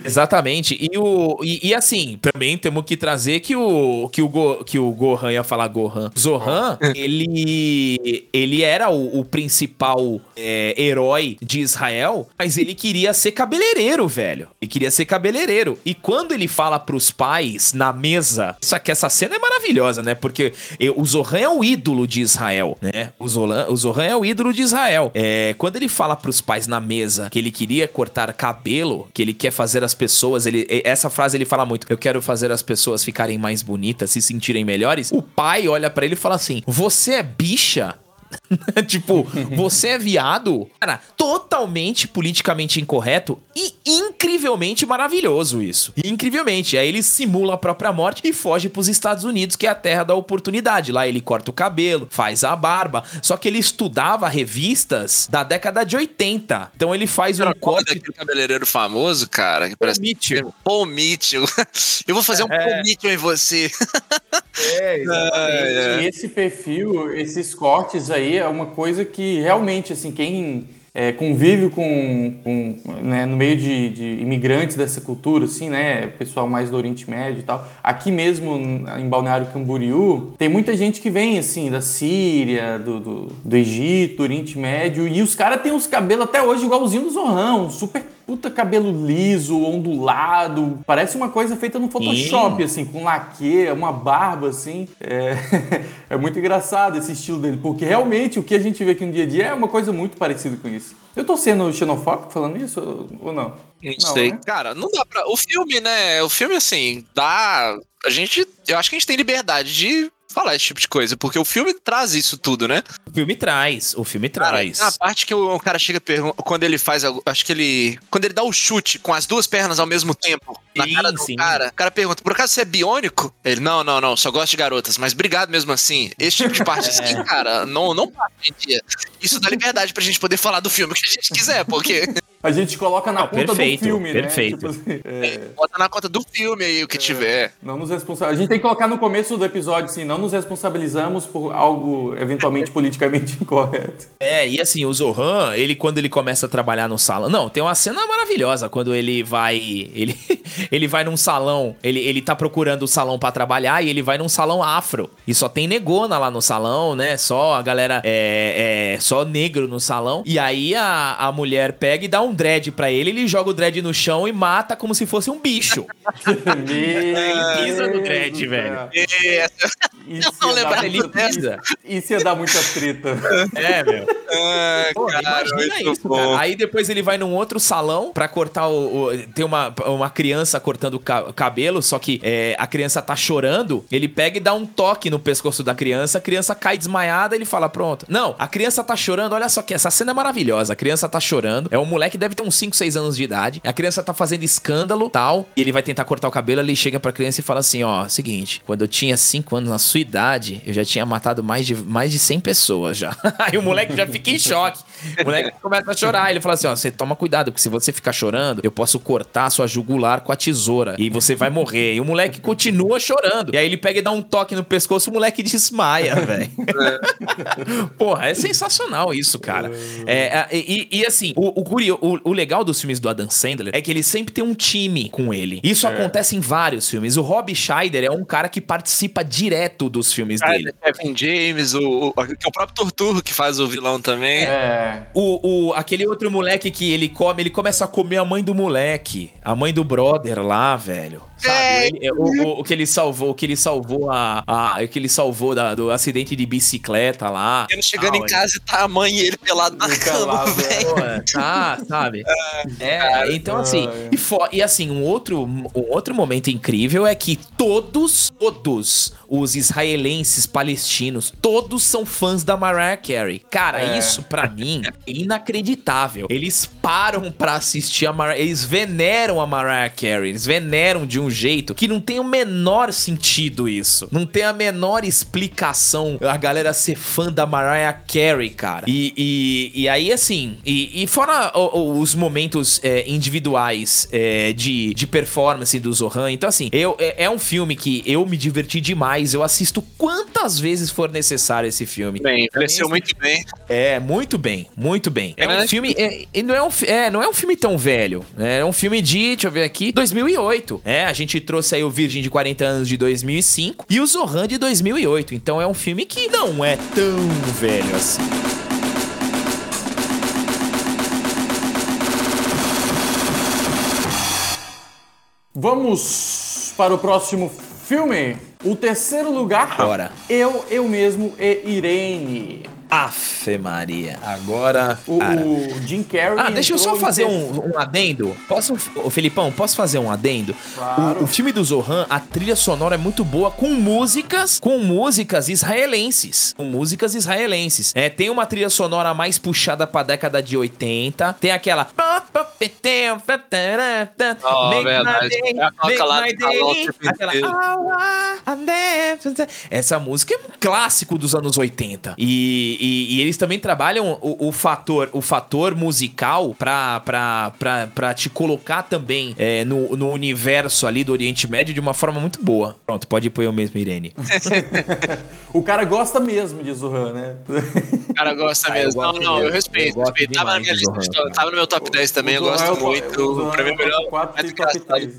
S3: Exatamente. E, o, e, e, assim, também temos que trazer que o, que o, Go, que o Gohan ia falar Gohan. Zohan, ele, ele era o, o principal é, herói de Israel, mas ele queria ser cabeleireiro, velho. Ele queria ser cabeleireiro. E quando ele fala pros pais na mesa, só que essa cena é maravilhosa, né? Porque o Zohan é o ídolo de Israel, né? O, Zolan, o Zohan é o ídolo de Israel. É, quando ele fala pros pais na mesa que ele queria cortar cabelo, que ele quer fazer as pessoas, ele, essa frase ele fala muito, eu quero fazer as pessoas ficarem mais bonitas, se sentirem melhores. O pai olha para ele e fala assim: "Você é bicha?" tipo, você é viado? Cara, totalmente politicamente incorreto e incrivelmente maravilhoso isso. Incrivelmente. Aí ele simula a própria morte e foge pros Estados Unidos, que é a terra da oportunidade. Lá ele corta o cabelo, faz a barba. Só que ele estudava revistas da década de 80. Então ele faz um corte.
S2: daquele cabeleireiro famoso, cara, que parece.
S3: Mitchell.
S2: Paul Mitchell. Eu vou fazer um é. Paul Mitchell em você.
S1: É, exatamente. E esse perfil, esses cortes aí, é uma coisa que realmente, assim, quem é, convive com, com né, no meio de, de, imigrantes dessa cultura, assim, né, pessoal mais do Oriente Médio e tal. Aqui mesmo em Balneário Camboriú tem muita gente que vem assim da Síria, do, do, do Egito, Oriente Médio e os caras têm os cabelos até hoje igualzinho do Zorrão, super puta cabelo liso, ondulado. Parece uma coisa feita no Photoshop, assim, com laque, uma barba, assim. É... é muito engraçado esse estilo dele, porque realmente o que a gente vê aqui no dia a dia é uma coisa muito parecida com isso. Eu tô sendo xenofóbico falando isso ou não?
S2: Não, não sei. Né? Cara, não dá pra. O filme, né? O filme, assim, dá. A gente. Eu acho que a gente tem liberdade de falar esse tipo de coisa, porque o filme traz isso tudo, né?
S3: O filme traz, o filme traz.
S2: Cara, a parte que o, o cara chega pergunta, quando ele faz, acho que ele, quando ele dá o chute com as duas pernas ao mesmo tempo na sim, cara do sim. cara, o cara pergunta, por acaso você é biônico? Ele, não, não, não, só gosto de garotas, mas obrigado mesmo assim. Esse tipo de parte assim, é. cara, não, não passa Isso dá liberdade pra gente poder falar do filme que a gente quiser, porque...
S1: A gente coloca na conta
S3: perfeito,
S1: do filme,
S3: perfeito. né? Perfeito.
S2: Tipo assim, é... Bota na conta do filme aí o que é, tiver.
S1: Não nos responsa... A gente tem que colocar no começo do episódio, assim, não nos responsabilizamos por algo eventualmente politicamente incorreto.
S3: É, e assim, o Zohan, ele quando ele começa a trabalhar no salão. Não, tem uma cena maravilhosa quando ele vai. Ele, ele vai num salão, ele, ele tá procurando o salão para trabalhar e ele vai num salão afro. E só tem negona lá no salão, né? Só a galera é, é só negro no salão. E aí a, a mulher pega e dá um um dread pra ele, ele joga o dread no chão e mata como se fosse um bicho. ele pisa no dread, velho.
S1: Isso não lembra ele pisa. Isso ia dar muita treta.
S3: É, meu. Ah, Pô, cara, imagina isso, cara. Aí depois ele vai num outro salão pra cortar o. o tem uma, uma criança cortando o cabelo, só que é, a criança tá chorando. Ele pega e dá um toque no pescoço da criança, a criança cai desmaiada ele fala: Pronto. Não, a criança tá chorando. Olha só que essa cena é maravilhosa. A criança tá chorando. É um moleque deve ter uns 5, 6 anos de idade. A criança tá fazendo escândalo tal. E ele vai tentar cortar o cabelo. Ele chega pra criança e fala assim: Ó, seguinte, quando eu tinha 5 anos na sua idade, eu já tinha matado mais de, mais de 100 pessoas já. Aí o moleque já fica em choque. O moleque começa a chorar. Ele fala assim: Ó, você toma cuidado, porque se você ficar chorando, eu posso cortar sua jugular com a tesoura. E você vai morrer. E o moleque continua chorando. E aí ele pega e dá um toque no pescoço, o moleque desmaia, velho. Porra, é sensacional isso, cara. É, é, e, e, assim, o, o, o, o, legal dos filmes do Adam Sandler é que ele sempre tem um time com ele. Isso é. acontece em vários filmes. O Rob Scheider é um cara que participa direto dos filmes ah, dele.
S2: Kevin James, o, o, o próprio Torturro que faz o vilão também.
S3: É. O, o, aquele outro moleque que ele come, ele começa a comer a mãe do moleque. A mãe do brother lá, velho. Sabe? É. Ele, o, o, o, que ele salvou, o que ele salvou a, a o que ele salvou da, do acidente de bicicleta lá.
S2: Ele chegando em casa e tá a mãe e ele pelado na cama, velho.
S3: Tá, sabe? É, é então assim, e, for, e assim, um outro, um outro momento incrível é que todos, todos os israelenses, palestinos, todos são fãs da Mariah Carey. Cara, é. isso para mim é inacreditável. Eles param para assistir a Mariah, eles veneram a Mariah Carey, eles veneram de um jeito que não tem o menor sentido isso. Não tem a menor explicação a galera ser fã da Mariah Carey, cara. E, e, e aí, assim, e, e fora os momentos é, individuais é, de, de performance do Zohan, então assim, eu, é, é um filme que eu me diverti demais demais. Eu assisto quantas vezes for necessário esse filme.
S2: Bem, cresceu muito bem.
S3: É, muito bem, muito bem. É, é um filme. É, não, é um, é, não é um filme tão velho. Né? É um filme de, deixa eu ver aqui, 2008. É, a gente trouxe aí o Virgem de 40 anos de 2005 e o Zohan de 2008. Então é um filme que não é tão velho assim.
S1: Vamos para o próximo filme. O terceiro lugar,
S3: Bora.
S1: eu, eu mesmo e Irene.
S3: Afe Maria. Agora.
S1: O, o Jim Carrey.
S3: Ah, deixa eu só fazer um, um, adendo. Posso, o Felipão, posso fazer um adendo? Claro. O, o, filme do Zohan, a trilha sonora é muito boa com músicas, com músicas israelenses. Com músicas israelenses. É, tem uma trilha sonora mais puxada pra década de 80. Tem aquela.
S2: Oh, verdade.
S3: Essa música é um clássico dos anos 80. E e, e, eles também trabalham o, o, fator o fator musical pra, pra, pra, pra te colocar também é, no, no universo ali do Oriente Médio de uma forma muito boa. Pronto, pode ir pro eu mesmo, Irene.
S1: o cara gosta mesmo de Zohan, né?
S2: O cara gosta ah, mesmo. Não, não, eu respeito. Eu respeito. Tava, na minha lista, tava no meu top 10 também, eu gosto é muito. Pra mim, é melhor. 4 top 3.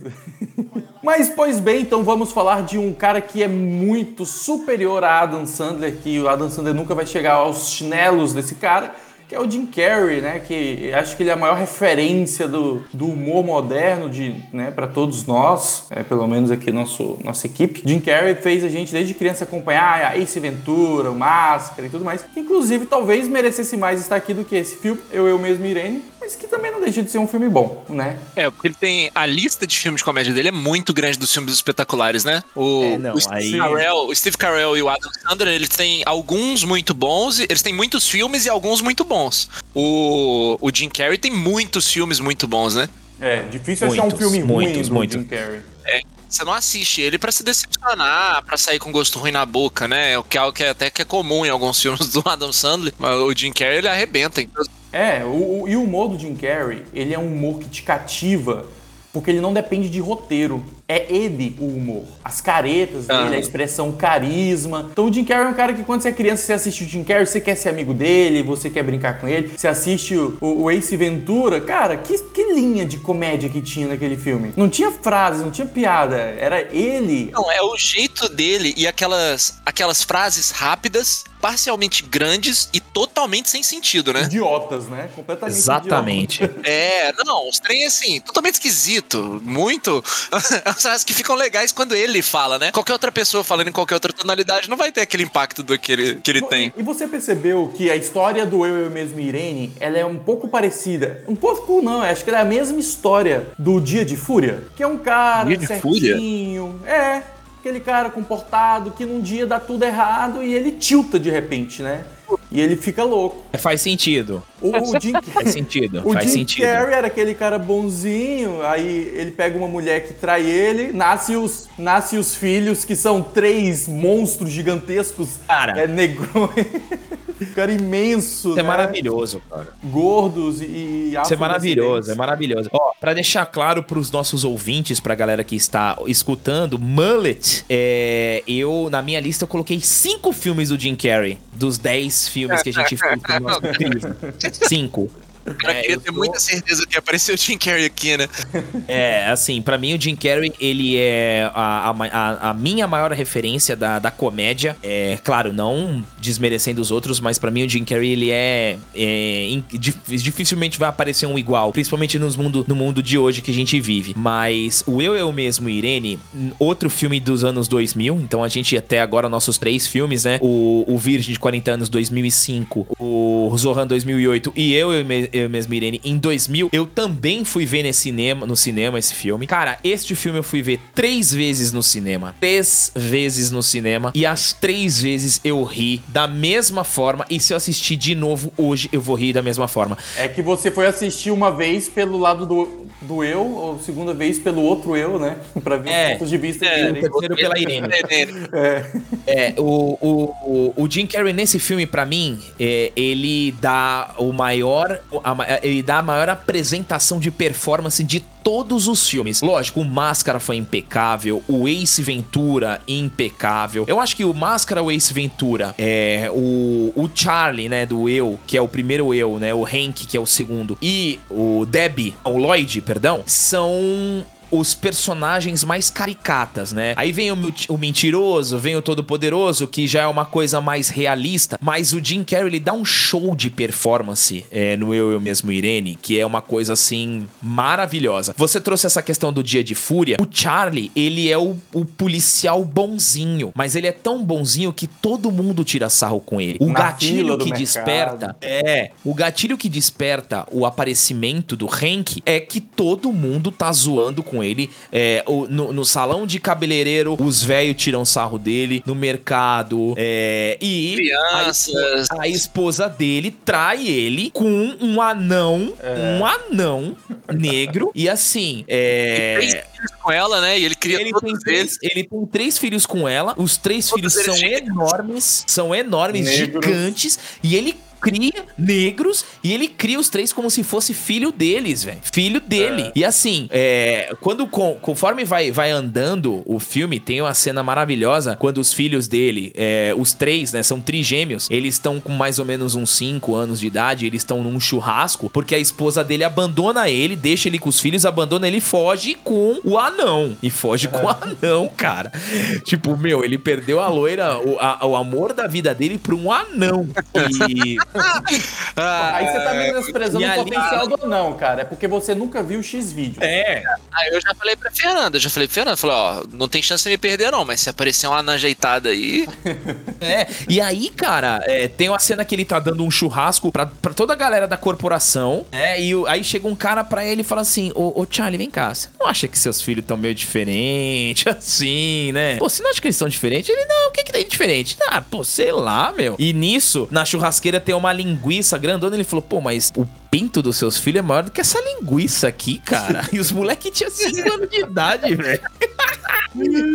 S1: Mas, pois bem, então vamos falar de um cara que é muito superior a Adam Sandler, que o Adam Sandler nunca vai chegar aos chinelos desse cara, que é o Jim Carrey, né? Que acho que ele é a maior referência do, do humor moderno de, né, para todos nós, é, pelo menos aqui nosso, nossa equipe. Jim Carrey fez a gente desde criança acompanhar a Ace Ventura, o Máscara e tudo mais. Inclusive, talvez merecesse mais estar aqui do que esse filme, Eu, Eu Mesmo Irene mas que também não deixa de ser um filme bom, né?
S2: É, porque ele tem. A lista de filmes de comédia dele é muito grande dos filmes espetaculares, né? O, é, não, o, Steve, aí... Carell, o Steve Carell e o Adam Sandler, eles têm alguns muito bons, eles têm muitos filmes e alguns muito bons. O, o Jim Carrey tem muitos filmes muito bons, né?
S1: É, difícil muitos, achar um filme
S3: muitos,
S1: ruim
S3: muito. Jim Carrey.
S2: É, você não assiste ele para se decepcionar, para sair com gosto ruim na boca, né? O que é algo que é até que é comum em alguns filmes do Adam Sandler, mas o Jim Carrey ele arrebenta. Então,
S1: é, o, o, e o humor do Jim Carrey, ele é um humor que te cativa, porque ele não depende de roteiro. É ele o humor. As caretas dele, a expressão carisma. Então o Jim Carrey é um cara que quando você é criança, você assiste o Jim Carrey, você quer ser amigo dele, você quer brincar com ele. Você assiste o, o Ace Ventura, cara, que, que linha de comédia que tinha naquele filme? Não tinha frases, não tinha piada. Era ele.
S2: Não, é o jeito dele e aquelas, aquelas frases rápidas parcialmente grandes e totalmente sem sentido, né?
S1: Idiotas, né? Completamente
S3: Exatamente.
S2: Idiotas. É, não, os trem assim, totalmente esquisito. Muito. As frases que ficam legais quando ele fala, né? Qualquer outra pessoa falando em qualquer outra tonalidade não vai ter aquele impacto do que ele, que ele tem.
S1: E você percebeu que a história do Eu, Eu Mesmo Irene, ela é um pouco parecida. Um pouco não, acho que ela é a mesma história do Dia de Fúria. Que é um cara
S2: Dia de certinho.
S1: Fúria? É aquele cara comportado que num dia dá tudo errado e ele tilta de repente, né? E ele fica louco.
S3: É, faz sentido.
S1: O, o Jim,
S3: Faz sentido.
S1: o
S3: faz
S1: Jim
S3: sentido.
S1: Carrey era aquele cara bonzinho, aí ele pega uma mulher que trai ele, nasce os, nasce os filhos, que são três monstros gigantescos,
S3: Cara.
S1: é negrões, cara imenso,
S3: Isso é
S1: né?
S3: maravilhoso, cara.
S1: gordos e
S3: Isso é maravilhoso, é maravilhoso. Ó, pra deixar claro pros nossos ouvintes, pra galera que está escutando, Mullet, é, eu, na minha lista, eu coloquei cinco filmes do Jim Carrey, dos dez filmes que a gente fez no nosso quiz. Cinco.
S2: O cara
S3: É,
S2: queria ter
S3: tô-
S2: muita certeza que apareceu o Jim Carrey aqui, né?
S3: É, assim, pra mim o Jim Carrey, ele é a, a, a- minha maior referência da, da comédia. É, claro, não desmerecendo os outros, mas pra mim o Jim Carrey, ele é, é in- dif- dificilmente vai aparecer um igual, principalmente nos mundo, no mundo de hoje que a gente vive. Mas o Eu, Eu Mesmo Irene, outro filme dos anos 2000, então a gente até agora nossos três filmes, né? O, o Virgem de 40 anos 2005, o Zohan 2008 e Eu, Eu, Me- Eu Mesmo Irene em 2000, eu também fui ver nesse cinema, no cinema esse filme. Cara, este filme eu fui ver três vezes no cinema. Três vezes no cinema. E as três vezes eu ri da mesma forma. E se eu assistir de novo hoje, eu vou rir da mesma forma.
S1: É que você foi assistir uma vez pelo lado do, do eu, ou segunda vez pelo outro eu, né? Pra ver
S3: É.
S1: os pontos de vista
S2: É,
S1: diferentes.
S3: terceiro pela Irene.
S2: É,
S3: É, o, o, o, o Jim Carrey nesse filme, pra mim, é, ele dá o maior. a ele dá a maior apresentação de performance de todos os filmes. Lógico, o Máscara foi impecável, o Ace Ventura, impecável. Eu acho que o Máscara, o Ace Ventura, é, o, o Charlie, né, do Eu, que é o primeiro Eu, né, o Hank, que é o segundo, e o Debbie, o Lloyd, perdão, são os personagens mais caricatas, né? Aí vem o, o mentiroso, vem o todo-poderoso, que já é uma coisa mais realista, mas o Jim Carrey ele dá um show de performance é, no Eu, Eu Mesmo Irene, que é uma coisa assim maravilhosa. Você trouxe essa questão do Dia de Fúria. O Charlie, ele é o, o policial bonzinho, mas ele é tão bonzinho que todo mundo tira sarro com ele. O
S1: Na
S3: gatilho que
S1: mercado.
S3: desperta é, o gatilho que desperta o aparecimento do Hank é que todo mundo tá zoando com ele. É, o- no, no salão de cabeleireiro, os velhos tiram sarro dele, no mercado, é, e
S2: Crianças.
S3: a esposa dele trai ele com um anão, um anão negro, e assim, é...
S2: Três filhos com ela, né? E ele cria
S3: Ele tem, três, ele tem três filhos com ela. Os três
S2: Todos
S3: filhos são enormes. São enormes,
S1: Negros.
S3: gigantes. E ele cria negros e ele cria os três como se fosse filho deles, velho. Filho dele. E assim, é, quando com- conforme vai, vai andando o filme, tem uma cena maravilhosa quando os filhos dele, é, os três, né, são trigêmeos, eles estão com mais ou menos uns 5 anos de idade, eles estão num churrasco, porque a esposa dele abandona ele, deixa ele com os filhos, abandona ele e foge com o anão. E foge com o anão, cara. Tipo, meu, ele perdeu a loira, o, a- o amor da vida dele pra um anão. E
S2: Ah,
S1: Aí você tá menosprezando
S3: e
S1: o
S3: ali-
S1: potencial do não, cara. É porque você nunca viu o X-Vídeo.
S3: é,
S2: Aí eu já falei pra Fernanda, já falei pra Fernanda, falei, ó, não tem chance de me perder não, mas se aparecer uma anã ajeitada aí,
S3: É, e aí, cara, é, tem uma cena que ele tá dando um churrasco pra, pra toda a galera da corporação, né? E o- aí chega um cara pra ele e fala assim: Ô, ô Charlie, vem cá, você não acha que seus filhos tão meio diferentes, assim, né? Pô, você não acha que eles são diferentes? Ele, não, o que que tem de diferente? Ah, pô, sei lá, meu. E nisso, na churrasqueira tem uma linguiça grandona. Ele falou: pô, mas o pinto dos seus filhos é maior do que essa linguiça aqui, cara. E os moleques tinham 5 anos de idade, velho.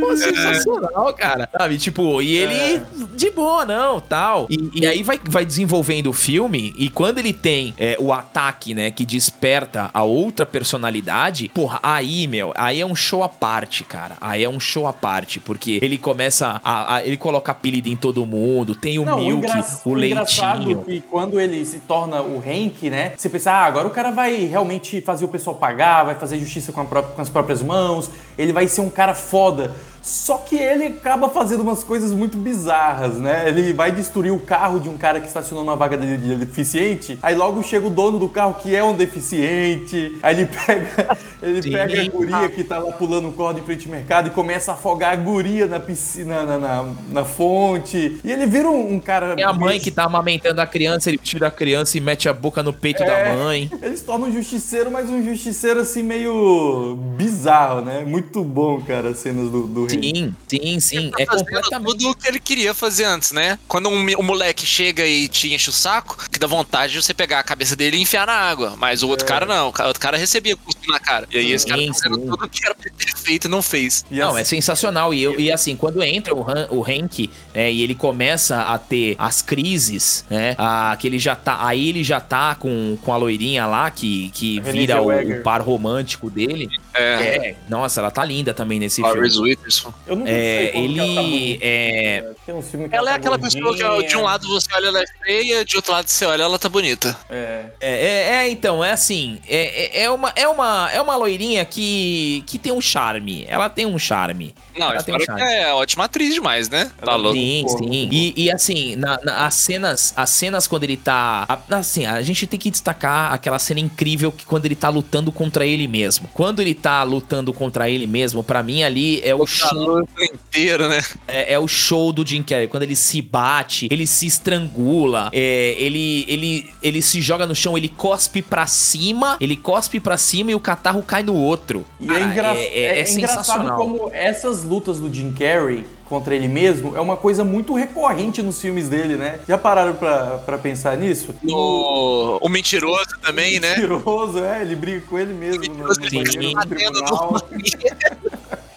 S3: Pô, sensacional, cara. Sabe, tipo, e ele de boa, não, tal. E, e aí vai, vai desenvolvendo o filme, e quando ele tem é, o ataque, né, que desperta a outra personalidade, porra, aí, meu, aí é um show à parte, cara. Aí é um show à parte, porque ele começa a. a- ele coloca apelido em todo mundo, tem o
S1: Não,
S3: milk, o,
S1: engraçado
S3: leitinho.
S1: que quando ele se torna o Hank, né? Você pensa, ah, agora o cara vai realmente fazer o pessoal pagar, vai fazer justiça com, a pró- com as próprias mãos, ele vai ser um cara foda. Só que ele acaba fazendo umas coisas muito bizarras, né? Ele vai destruir o carro de um cara que estacionou numa vaga de, de deficiente, aí logo chega o dono do carro que é um deficiente, aí ele pega, ele
S3: Sim.
S1: pega a guria que tá lá pulando corda em frente ao mercado e começa a afogar a guria na piscina, na, na, na fonte. E ele vira um, um cara.
S3: Tem a mãe
S1: meio-
S3: que tá amamentando a criança, ele tira a criança e mete a boca no peito
S1: É.
S3: da mãe.
S1: Eles tornam um justiceiro, mas um justiceiro assim meio bizarro, né? Muito bom, cara, a cena cenas do, do.
S3: Sim, sim, sim.
S2: Tá
S3: É completamente.
S2: tudo o que ele queria fazer antes, né? Quando um, um moleque chega e te enche o saco, que dá vontade de você pegar a cabeça dele e enfiar na água. Mas o outro
S1: É.
S2: cara não. O outro cara recebia cuspe na cara. E aí esse cara
S3: Sim,
S2: tá fazendo
S3: sim.
S2: tudo o que era pra ter feito e não fez.
S1: E
S3: Não,
S1: assim-
S3: é sensacional. E, eu- e assim, quando entra o, Han, o Hank é, e ele começa a ter as crises, né? A, que ele já tá. Aí ele já tá com, com a loirinha lá, que, que vira o, o par romântico dele.
S2: É.
S3: É, nossa, ela tá linda também nesse
S2: A
S3: filme.
S2: Reese
S1: Eu não
S3: É,
S1: sei como que ela tá
S3: ele é.
S1: Que
S2: Ela é
S1: tá
S2: aquela pessoa que
S1: gordinha.
S2: de um lado você olha ela é feia, de outro lado você olha ela tá bonita.
S1: É.
S3: É, é, é, então, é assim, é, é, é uma, é, uma, é uma loirinha que, que tem um charme. Ela tem um charme.
S2: Não,
S3: Ela tem um charme.
S2: é ótima atriz demais, né? Tá
S1: Ela-
S2: louco.
S3: Sim,
S1: Porra,
S3: sim.
S1: porra.
S3: E, e, assim, na, na- as cenas, as cenas quando ele tá. a- Assim, a gente tem que destacar aquela cena incrível que quando ele tá lutando contra ele mesmo. Quando ele tá lutando contra ele mesmo, pra mim ali é o show,
S2: Calor inteiro, né?
S3: é, é o show do Jim Carrey. Quando ele se bate, ele se estrangula, é, ele, ele, ele se joga no chão, ele cospe pra cima, ele cospe pra cima e o catarro cai no outro.
S1: E é,
S3: Cara,
S1: engra...
S3: é- é-
S1: é
S3: é
S1: engraçado como essas lutas do Jim Carrey contra ele mesmo é uma coisa muito recorrente nos filmes dele, né? Já pararam pra, pra pensar nisso?
S2: O, o mentiroso também, né?
S1: Mentiroso, é, ele briga com ele mesmo no, no
S2: Mentiroso,
S3: ele fica
S1: no
S2: batendo
S1: tribunal.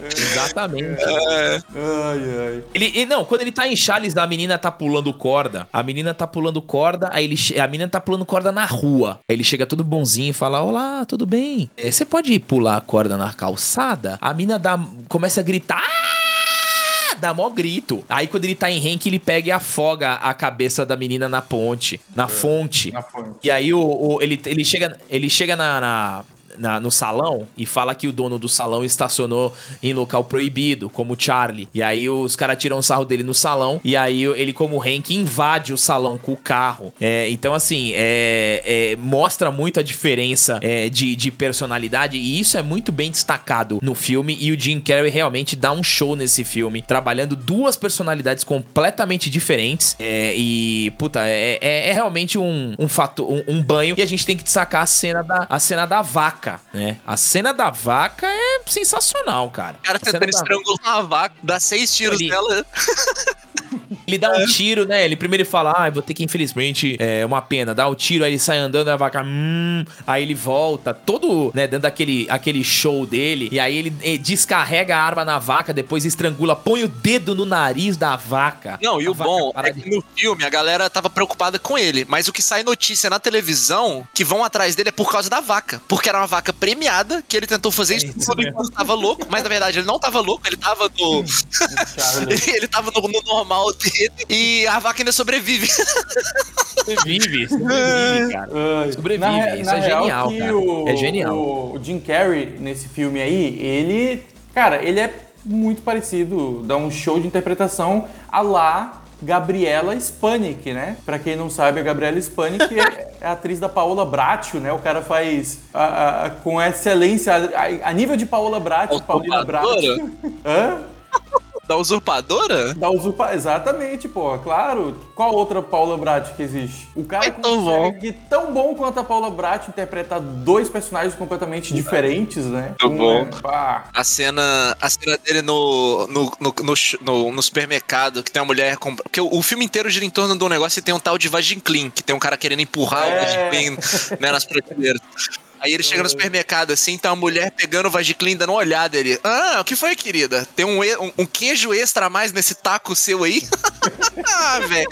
S3: Exatamente.
S2: É.
S1: Ai, ai.
S3: Ele, e não, quando ele tá em Charles, a menina tá pulando corda. A menina tá pulando corda, aí ele, a menina tá pulando corda na rua. Aí ele chega todo bonzinho e fala: Olá, tudo bem? Eh, Você pode pular a corda na calçada? A menina dá, começa a gritar. "Ah!" Dá mó grito. Aí quando ele tá em Henk, ele pega e afoga a cabeça da menina na ponte, na fonte.
S1: Na fonte.
S3: E aí o, o- ele, ele chega, ele chega na, na- na- no salão e fala que o dono do salão estacionou em local proibido, como Charlie. E aí os caras tiram o sarro dele no salão. E aí ele, como Hank, invade o salão com o carro. É, então, assim, é, é, mostra muito a diferença é, de, de personalidade. E isso é muito bem destacado no filme. E o Jim Carrey realmente dá um show nesse filme, trabalhando duas personalidades completamente diferentes. É, e, puta, é, é- é realmente um, um fato, um, um banho. E a gente tem que destacar a cena da, a cena da vaca, né? A cena da vaca é sensacional, cara.
S2: O cara
S3: A
S2: tentando estrangular a vaca, dá seis tiros
S3: Ele-
S2: nela.
S3: Ele dá um tiro, né? Ele primeiro fala, ah, vou ter que, infelizmente, é uma pena. Dá o tiro, aí ele sai andando, a vaca, hum. Aí ele volta, todo, né, dando aquele, aquele show dele. E aí ele eh, descarrega a arma na vaca, depois estrangula, põe o dedo no nariz da vaca.
S2: Não, e
S3: A
S2: o
S3: vaca
S2: bom é
S3: de-
S2: que no filme a galera tava preocupada com ele, mas o que sai notícia na televisão que vão atrás dele é por causa da vaca. Porque era uma vaca premiada, que ele tentou fazer isso,
S3: É isso
S2: tudo enquanto tava louco, mas na verdade ele não tava louco, ele tava no.
S1: Charlie.
S2: ele tava no, no normal dele e a vaca ainda sobrevive.
S3: Sobrevive, sobrevive, cara. Sobrevive,
S1: na,
S3: isso
S1: na
S3: é
S1: real
S3: genial,
S1: que
S3: cara.
S1: O,
S3: É genial.
S1: O, o Jim Carrey, nesse filme aí, ele... Cara, ele é muito parecido, dá um show de interpretação a lá Gabriela Spanik, né? Pra quem não sabe, a Gabriela Spanik é, é a atriz da Paola Bracho, né? O cara faz a- a- com excelência, a, a nível de Paola Bracho, Paulina? Bracho. Hã?
S2: Da usurpadora?
S1: Da usurpa... Exatamente, pô, claro. Qual outra Paula Brat que existe? O cara
S2: É tão
S1: consegue, tão bom quanto a Paula Brat, interpretar dois personagens completamente diferentes, né?
S2: Muito
S1: Um
S2: bom.
S1: é-
S2: A cena, a cena dele no, no, no, no, no- supermercado, que tem uma mulher. Com, porque o, o filme inteiro gira em torno de um negócio e tem um tal de Vagin Clean, que tem um cara querendo empurrar o
S1: É.
S2: Vagin Clean né, nas prateleiras. Aí ele chega no supermercado assim, tá uma mulher pegando o Vagiclean, dando uma olhada. Ele, ah, o que foi, querida? Tem um, um, um queijo extra a mais nesse taco seu aí? ah, velho.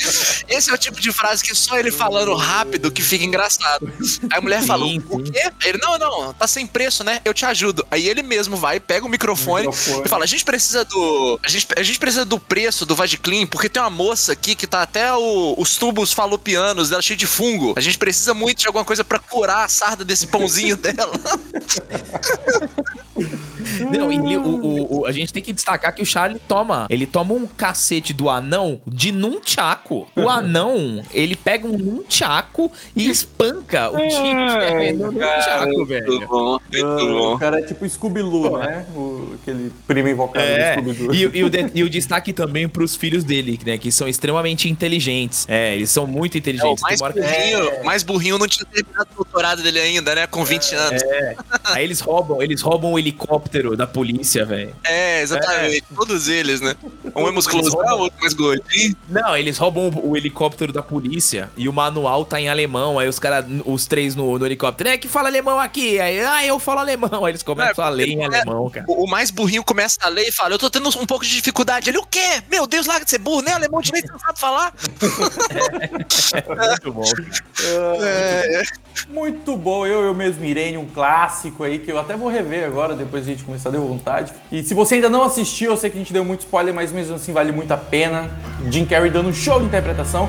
S2: Esse é o tipo de frase que só ele falando rápido que fica engraçado. Aí a mulher fala,
S3: sim.
S2: o quê? Aí ele, não, não, tá sem preço, né? Eu te ajudo. Aí ele mesmo vai, pega o microfone,
S1: Microfone.
S2: e fala, a gente precisa do... A gente, a gente precisa do preço do Vagiclean, porque tem uma moça aqui que tá até o- os tubos falopianos dela cheio de fungo. A gente precisa muito de alguma coisa pra curar a sarda desse pãozinho dela.
S3: Não, e o, o- o- a gente tem que destacar que o Charlie toma. Ele toma um cacete do anão de nunchaku. O anão, ele pega um nunchaku e espanca o Carrey no nunchaku, velho.
S2: bom,
S1: ah, o cara é tipo Scooby-Doo, né? O, aquele primo invocado
S3: É,
S1: do Scooby-Doo.
S3: e, e o de- e o destaque também pros filhos dele, né? Que são extremamente inteligentes. É, eles são muito
S2: É, o
S3: inteligentes.
S2: mais
S3: hora que-
S2: burrinho, mais burrinho não tinha terminado o doutorado dele ainda, né? Com 20 anos.
S3: Aí eles roubam, eles roubam o helicóptero helicóptero da polícia, velho.
S2: É, exatamente. É. Todos eles, né? Um é musculoso, o outro mais gordinho.
S3: Não, eles roubam o, helicóptero da polícia e o manual tá em alemão. Aí os caras, os três no, no helicóptero, é que fala alemão aqui. Aí, ah, eu falo alemão. Aí eles começam é, a ler em é, alemão, cara.
S2: O, o, mais burrinho começa a ler e fala: Eu tô tendo um pouco de dificuldade. Ele, o quê? Meu Deus, larga de ser burro, nem alemão direito não sabe falar.
S3: É, muito bom.
S1: É, é. Muito bom, eu, eu mesmo irei um clássico aí que eu até vou rever agora, depois a gente começar a dar vontade. E se você ainda não assistiu, eu sei que a gente deu muito spoiler, mas mesmo assim vale muito a pena. Jim Carrey dando um show de interpretação.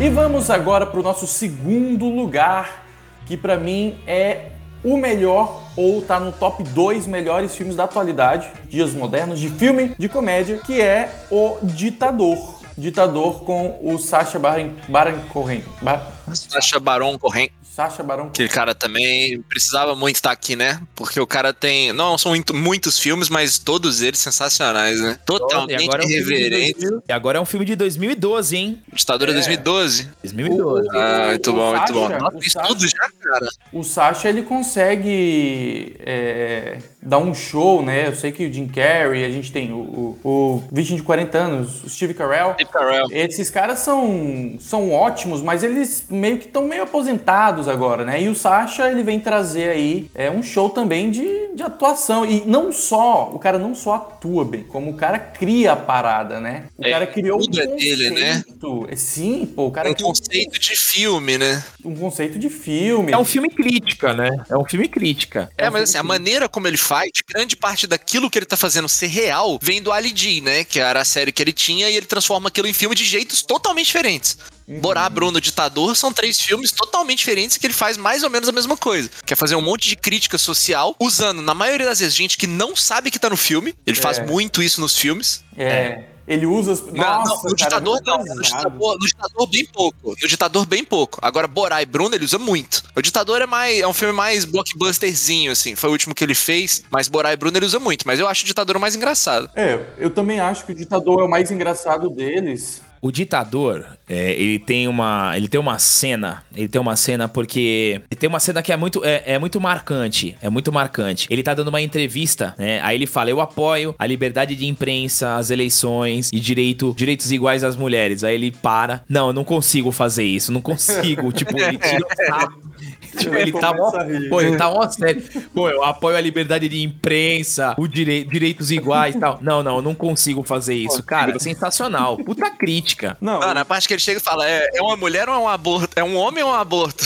S1: E vamos agora para o nosso segundo lugar, que para mim é o melhor ou tá no top 2 melhores filmes da atualidade, dias modernos, de filme de comédia, que é O Ditador. Ditador com o Sacha Baron, Baron Cohen. Bar...
S2: Sacha Baron Cohen.
S1: Sacha Baron
S2: Aquele cara também precisava muito estar aqui, né? Porque o cara tem. Não são muito, muitos filmes, mas todos eles sensacionais, né? Totalmente
S3: e irreverente. É um e agora é um filme de 2012, hein?
S2: Ditadura é. 2012.
S3: 2012.
S2: O, ah, muito bom, Sacha, muito bom. Nossa, tudo já, cara.
S1: O Sacha, ele consegue é, dar um show, né? Eu sei que o Jim Carrey, a gente tem o, o, o de 40 anos, o Steve Carell.
S2: Steve Carell.
S1: Esses caras são, são ótimos, mas eles meio que estão meio aposentados agora, né? E o Sasha, ele vem trazer aí é, um show também de, de atuação. E não só, o cara não só atua bem, como o cara cria a parada, né? O é, cara criou um conceito. Dele, né? É, sim, pô, o cara
S2: Um conceito de filme, né?
S1: Um conceito de filme.
S3: É um filme crítica, né? É um filme crítica.
S2: É,
S3: é
S2: um mas assim, crítica. a maneira como ele faz, grande parte daquilo que ele tá fazendo ser real, vem do Ali G, né? Que era a série que ele tinha e ele transforma aquilo em filme de jeitos totalmente diferentes. Uhum. Borá, Bruno, Ditador são três filmes totalmente diferentes que ele faz mais ou menos a mesma coisa. Quer fazer um monte de crítica social, usando, na maioria das vezes, gente que não sabe que tá no filme. Ele é. faz muito isso nos filmes.
S1: É. é. Ele usa as.
S2: Não, Nossa, não, no cara, ditador não. No ditador, no ditador, bem pouco. No ditador, bem pouco. Agora, Borá e Bruno, ele usa muito. O ditador é mais. É um filme mais blockbusterzinho, assim. Foi o último que ele fez. Mas Borá e Bruno ele usa muito. Mas eu acho o ditador o mais engraçado.
S1: É, eu também acho que o ditador é o mais engraçado deles.
S3: O ditador, é, ele tem uma, ele tem uma cena, ele tem uma cena porque ele tem uma cena que é muito, é, é, muito marcante, é muito marcante. Ele tá dando uma entrevista, né? Aí ele fala: eu apoio a liberdade de imprensa, as eleições e direito, direitos iguais às mulheres. Aí ele para, não, eu não consigo fazer isso, não consigo. tipo, ele tira o Tipo, ele tá mó, pô, ele tá mó sério. Pô, eu apoio a liberdade de imprensa, o direi direitos iguais e tal. Não, não, eu não consigo fazer isso. Cara, é sensacional. Puta crítica.
S2: Não, ah, na parte que ele chega e fala, é, é uma mulher ou é um aborto? É um homem ou é um aborto?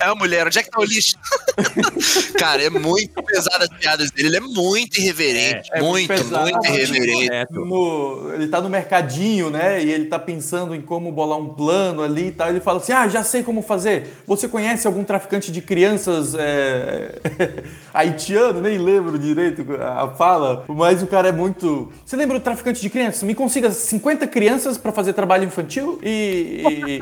S2: É, é uma mulher. Onde é que tá o lixo? Cara, é muito pesado as piadas dele. Ele é muito irreverente. É, é muito, muito, muito irreverente.
S1: No, ele tá no mercadinho, né? E ele tá pensando em como bolar um plano ali e tal. Ele fala assim, ah, já sei como fazer. Você conhece algum traficante de crianças é, haitiano, nem lembro direito a fala, mas o cara é muito. Você lembra do traficante de crianças? Me consiga 50 crianças para fazer trabalho infantil e.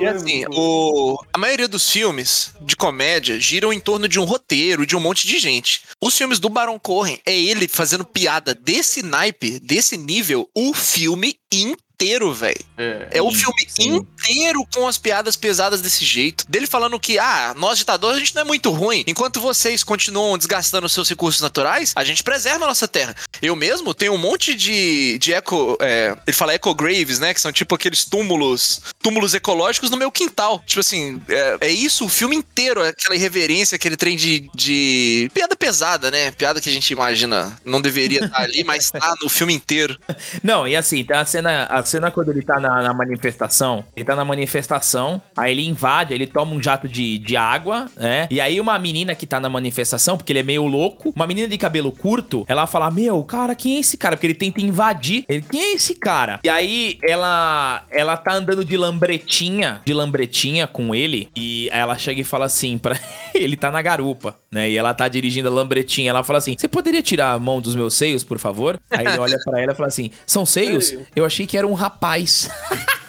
S2: e assim, o... a maioria dos filmes de comédia giram em torno de um roteiro, de um monte de gente. Os filmes do Baron Cohen é ele fazendo piada desse naipe, desse nível, o filme inteiro inteiro, velho. É, é, o filme sim. Inteiro com as piadas pesadas desse jeito. Dele falando que, ah, nós ditadores a gente não é muito ruim. Enquanto vocês continuam desgastando seus recursos naturais, a gente preserva a nossa terra. Eu mesmo tenho um monte de, de eco. É, ele fala eco-graves, né? Que são tipo aqueles túmulos, túmulos ecológicos no meu quintal. Tipo assim, é, é isso o filme inteiro, é aquela irreverência, aquele trem de, de. piada pesada, né? Piada que a gente imagina não deveria estar ali, mas tá no filme inteiro.
S3: Não, e assim, a cena. A cena quando ele tá na, na, manifestação, ele tá na manifestação, aí ele invade, ele toma um jato de, de água, né? E aí uma menina que tá na manifestação, porque ele é meio louco, uma menina de cabelo curto, ela fala: Meu, cara, quem é esse cara? Porque ele tenta invadir. Ele, quem é esse cara? E aí ela, ela tá andando de lambretinha, de lambretinha com ele, e ela chega e fala assim pra ele tá na garupa, né? E ela tá dirigindo a lambretinha. Ela fala assim: Você poderia tirar a mão dos meus seios, por favor? Aí ele olha para ela e fala assim: São seios? Eu achei que era um rapaz.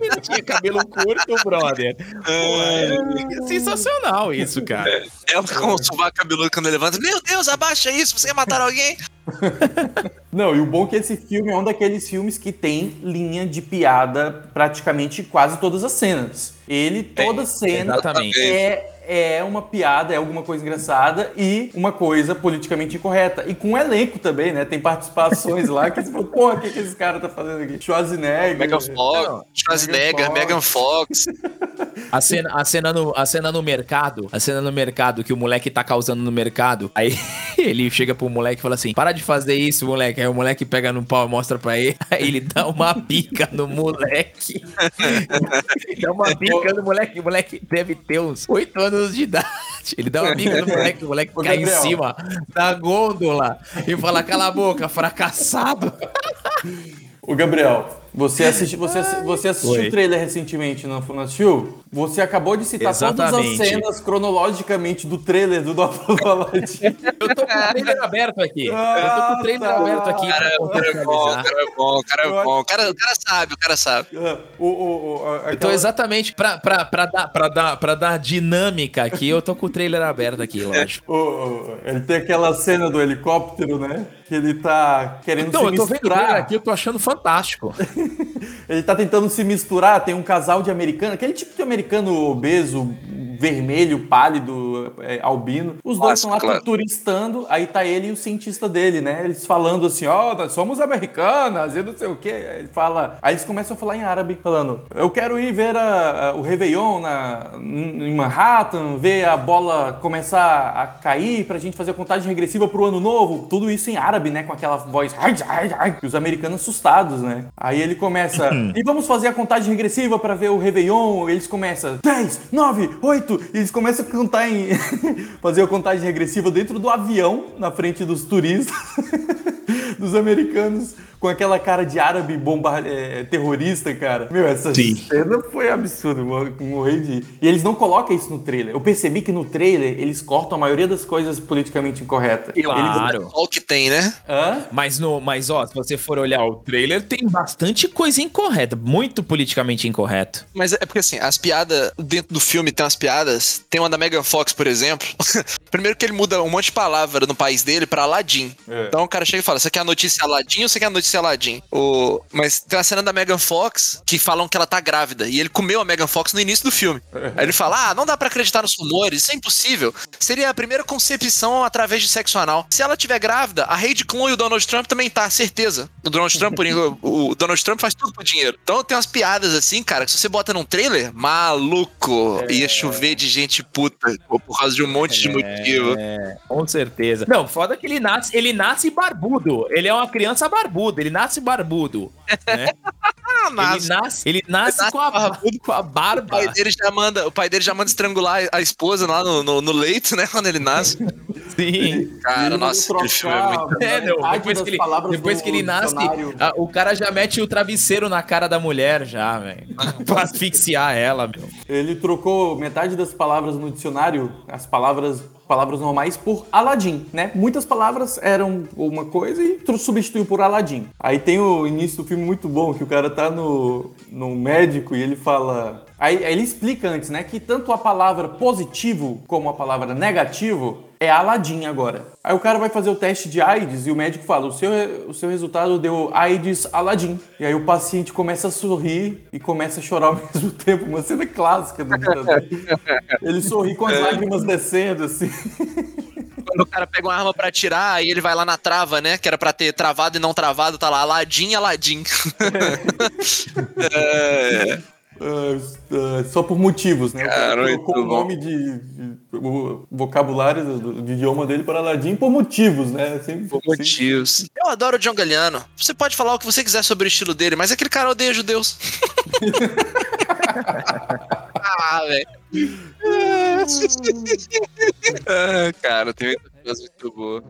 S3: ele tinha cabelo curto, brother. é sensacional isso, cara.
S2: É com o sovaco cabeludo quando levanta. Meu Deus, abaixa isso, você ia matar alguém.
S1: Não, e o bom é que esse filme é um daqueles filmes que tem linha de piada praticamente quase todas as cenas. Ele, toda cena,
S3: Exatamente.
S1: é é uma piada, é alguma coisa engraçada e uma coisa politicamente incorreta. E com elenco também, né? Tem participações lá que você fala, porra, o que, que esse cara tá fazendo aqui? Schwarzenegger.
S2: Megan Fox, Schwarzenegger, Megan Fox.
S3: A cena, a, cena no, a cena no mercado, a cena no mercado que o moleque tá causando no mercado, aí ele chega pro moleque e fala assim: para de fazer isso, moleque. Aí o moleque pega no pau e mostra pra ele, aí ele dá uma bica no moleque. dá uma bica no moleque, o moleque deve ter uns 8 anos de idade. Ele dá uma bica no moleque, o moleque
S1: Ô,
S3: cai
S1: Gabriel.
S3: em cima da gôndola e fala: cala a boca, fracassado.
S1: Ô, Gabriel, você, assisti, você, você assistiu o trailer recentemente, não, não assistiu? Você acabou de citar todas as
S3: Exatamente.
S1: cenas cronologicamente do trailer do Novo Aladdin.
S3: Eu tô com o trailer aberto aqui. Eu tô com o trailer
S1: Ah, tá.
S3: aberto aqui
S2: Cara,
S3: pra
S2: o cara é bom, o cara é bom, o cara é bom. O cara, o cara sabe, o cara sabe.
S1: o, o, o,
S3: tô
S1: aquela-
S3: exatamente pra, pra, pra, dar, pra, dar, pra dar dinâmica aqui, eu tô com o trailer aberto aqui, lógico.
S1: o- o- ele tem aquela cena do helicóptero, né? Que ele tá querendo
S3: Então,
S1: se
S3: eu tô vendo o trailer
S1: misturar.
S3: aqui, eu tô achando fantástico.
S1: Ele tá tentando se misturar, tem um casal de americano, aquele tipo de americano obeso, vermelho, pálido, é, albino. Os dois estão lá
S2: claro.
S1: turistando, aí tá ele e o cientista dele, né? Eles falando assim, ó, nós somos americanas e não sei o quê. Aí ele fala, aí eles começam a falar em árabe, falando, eu quero ir ver a- a- o Réveillon na, em Manhattan, ver a bola começar a cair pra gente fazer a contagem regressiva pro ano novo. Tudo isso em árabe, né? Com aquela voz, ai, ai, ai, e os americanos assustados, né? Aí ele começa, e vamos fazer a contagem regressiva pra ver o Réveillon. Eles começam, 10, 9, 8, e eles começam a cantar em. fazer a contagem regressiva dentro do avião, na frente dos turistas, dos americanos, com aquela cara de árabe bomba é, terrorista, cara. Meu, essa
S3: Sim.
S1: cena foi absurda, morri de. E eles não colocam isso no trailer. Eu percebi que no trailer eles cortam a maioria das coisas politicamente incorretas.
S3: Claro.
S2: Olha o que tem, né?
S1: Eles... Hã?
S3: Mas, no, mas, ó, se você for olhar o trailer, tem bastante coisa incorreta, muito politicamente incorreto.
S2: Mas é porque assim, as piadas dentro do filme tem umas piadas. Tem uma da Megan Fox, por exemplo. Primeiro que ele muda um monte de palavra no país dele pra Aladdin.
S1: É.
S2: Então o cara chega e fala: Você quer a notícia Aladdin ou você quer a notícia Aladdin? O... Mas tem a cena da Megan Fox que falam que ela tá grávida. E ele comeu a Megan Fox no início do filme. Aí ele fala: Ah, não dá pra acreditar nos rumores, isso é impossível. Seria a primeira concepção através de sexo anal. Se ela tiver grávida, a Heidi Klum e o Donald Trump também tá, certeza. O Donald Trump, por o Donald Trump faz tudo por dinheiro. Então tem umas piadas assim, cara, que se você bota num trailer, maluco, ia chover de gente puta por causa de um monte de motivo.
S3: É, com certeza. Não, foda que ele nasce, ele nasce barbudo. Ele é uma criança barbuda, ele nasce barbudo. Né?
S2: Ah,
S3: Ele nasce, ele nasce
S2: nasce
S3: com, a,
S2: barbudo.
S3: com a
S2: o
S3: barba.
S2: pai dele já manda, o pai dele já manda estrangular a esposa lá no, no, no leito, né, quando ele nasce.
S3: Sim.
S2: Cara, nossa, aquele filme é muito
S1: trocar
S3: É, não, depois que ele, depois
S1: do
S3: que ele nasce, a- o cara já mete o travesseiro na cara da mulher já, velho. pra asfixiar ela, meu.
S1: Ele trocou metade das palavras no dicionário, as palavras palavras normais, por Aladim, né? Muitas palavras eram uma coisa e substituiu por Aladim. Aí tem o início do filme muito bom, que o cara tá no, no médico e ele fala... Aí, aí ele explica antes, né? Que tanto a palavra positivo como a palavra negativo é Aladim agora. Aí o cara vai fazer o teste de AIDS e o médico fala: o seu, o seu resultado deu AIDS Aladim. E aí o paciente começa a sorrir e começa a chorar ao mesmo tempo. Uma cena clássica do ditador. Ele sorri com as lágrimas descendo, assim.
S2: Quando o cara pega uma arma pra atirar, aí ele vai lá na trava, né, que era pra ter travado e não travado, tá lá, Aladim, Aladim. é,
S1: Ah, ah, só por motivos, né? O cara colocou o nome de, de- o vocabulário do, do idioma dele para Aladim por motivos, né? Sempre,
S2: por
S1: sempre-
S2: motivos. Eu adoro o John Galliano. Você pode falar o que você quiser sobre o estilo dele, mas aquele cara odeia judeus. ah, velho. ah, cara, tem muito boa.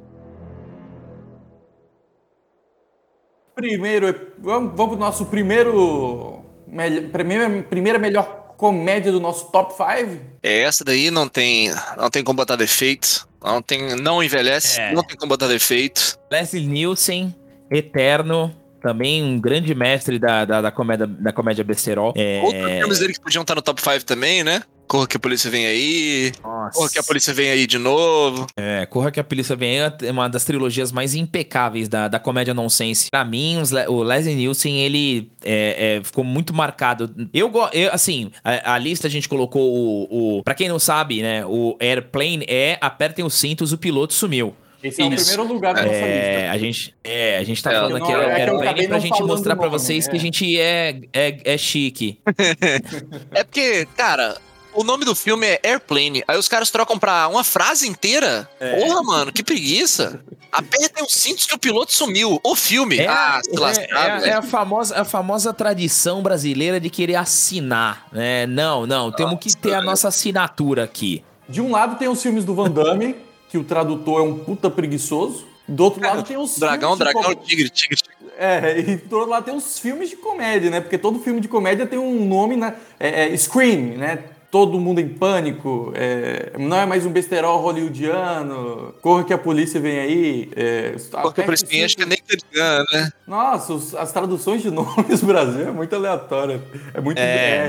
S1: Primeiro, vamos, vamos pro nosso primeiro, melhor, primeira, primeira melhor comédia do nosso top 5?
S2: É, Essa daí não tem, não tem como botar defeito. Não tem, não envelhece,
S3: É.
S2: não tem como botar defeito.
S3: Leslie Nielsen, Eterno, também um grande mestre da, da, da comédia, da comédia besterol. É...
S2: Outros filmes dele que podiam estar no top 5 também, né? Corra que a polícia vem aí.
S3: Nossa.
S2: Corra que a polícia vem aí de novo.
S3: É, Corra que a Polícia Vem aí é uma das trilogias mais impecáveis da, da comédia nonsense. Pra mim, os o Leslie Nielsen, ele é, é, ficou muito marcado. Eu, go- eu assim, a, a lista a gente colocou o, o... Pra quem não sabe, né, o Airplane é Apertem os cintos, o piloto sumiu.
S1: Esse é o
S2: Isso.
S1: primeiro lugar da nossa
S3: É,
S1: lista.
S3: a gente, é, a gente tá
S2: É,
S3: falando aqui
S1: é
S3: Airplane
S1: acabei
S3: pra gente mostrar
S1: o
S3: pra
S1: nome,
S3: vocês
S1: é.
S3: que a gente é, é, é chique.
S2: É porque, cara, o nome do filme é Airplane. Aí os caras trocam pra uma frase inteira. Porra, mano, que preguiça. Apertem os cintos que o piloto sumiu. O filme.
S3: É,
S2: ah, se
S3: é-
S2: lascar,
S3: é- é
S2: velho.
S3: a, famosa, a famosa tradição brasileira de querer assinar, né? Não, não, temos que ter a nossa assinatura aqui.
S1: De um lado tem os filmes do Van Damme, que o tradutor é um puta preguiçoso. Do outro lado tem os
S2: Dragão, dragão,
S1: com-
S2: tigre, tigre, tigre.
S1: É, e do outro lado tem os filmes de comédia, né? Porque todo filme de comédia tem um nome, né? É, é Scream, né? Todo mundo em pânico, é, não é mais um besterol hollywoodiano, corra que a polícia vem aí. É,
S2: Porque isso
S1: o
S2: acho que é Gun, né?
S1: Nossa, os- as traduções de nomes do Brasil é muito aleatória. É muito BR, né?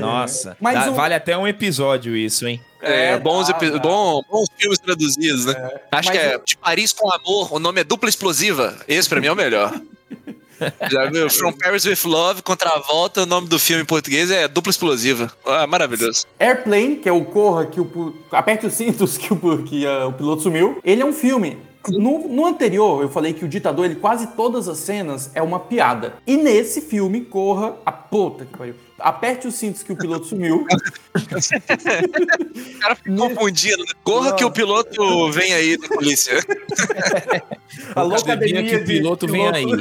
S1: Mas
S3: Dá-
S1: o-
S3: vale até um episódio isso, hein?
S2: É,
S1: É,
S2: bons,
S1: dá,
S2: epi-
S1: dá.
S2: bom- bons filmes traduzidos, né? Acho
S1: Mas
S2: que é
S1: eu-
S2: De Paris com Amor, o nome é Dupla Explosiva. Esse pra mim é o melhor. Já viu? From Paris with Love, contra a volta, o nome do filme em português é Dupla Explosiva. Ah, maravilhoso.
S1: Airplane, que é o Corra, que o. Aperte os cintos que, o, que ah, o piloto sumiu. Ele é um filme. No, no anterior, eu falei que o ditador, ele quase todas as cenas é uma piada. E nesse filme, Corra, a puta que pariu. Aperte os cintos que o piloto sumiu.
S2: O cara fica confundido, né? Corra que o piloto vem aí da polícia.
S1: Alô,
S3: Academia que o
S1: de
S3: piloto vem aí.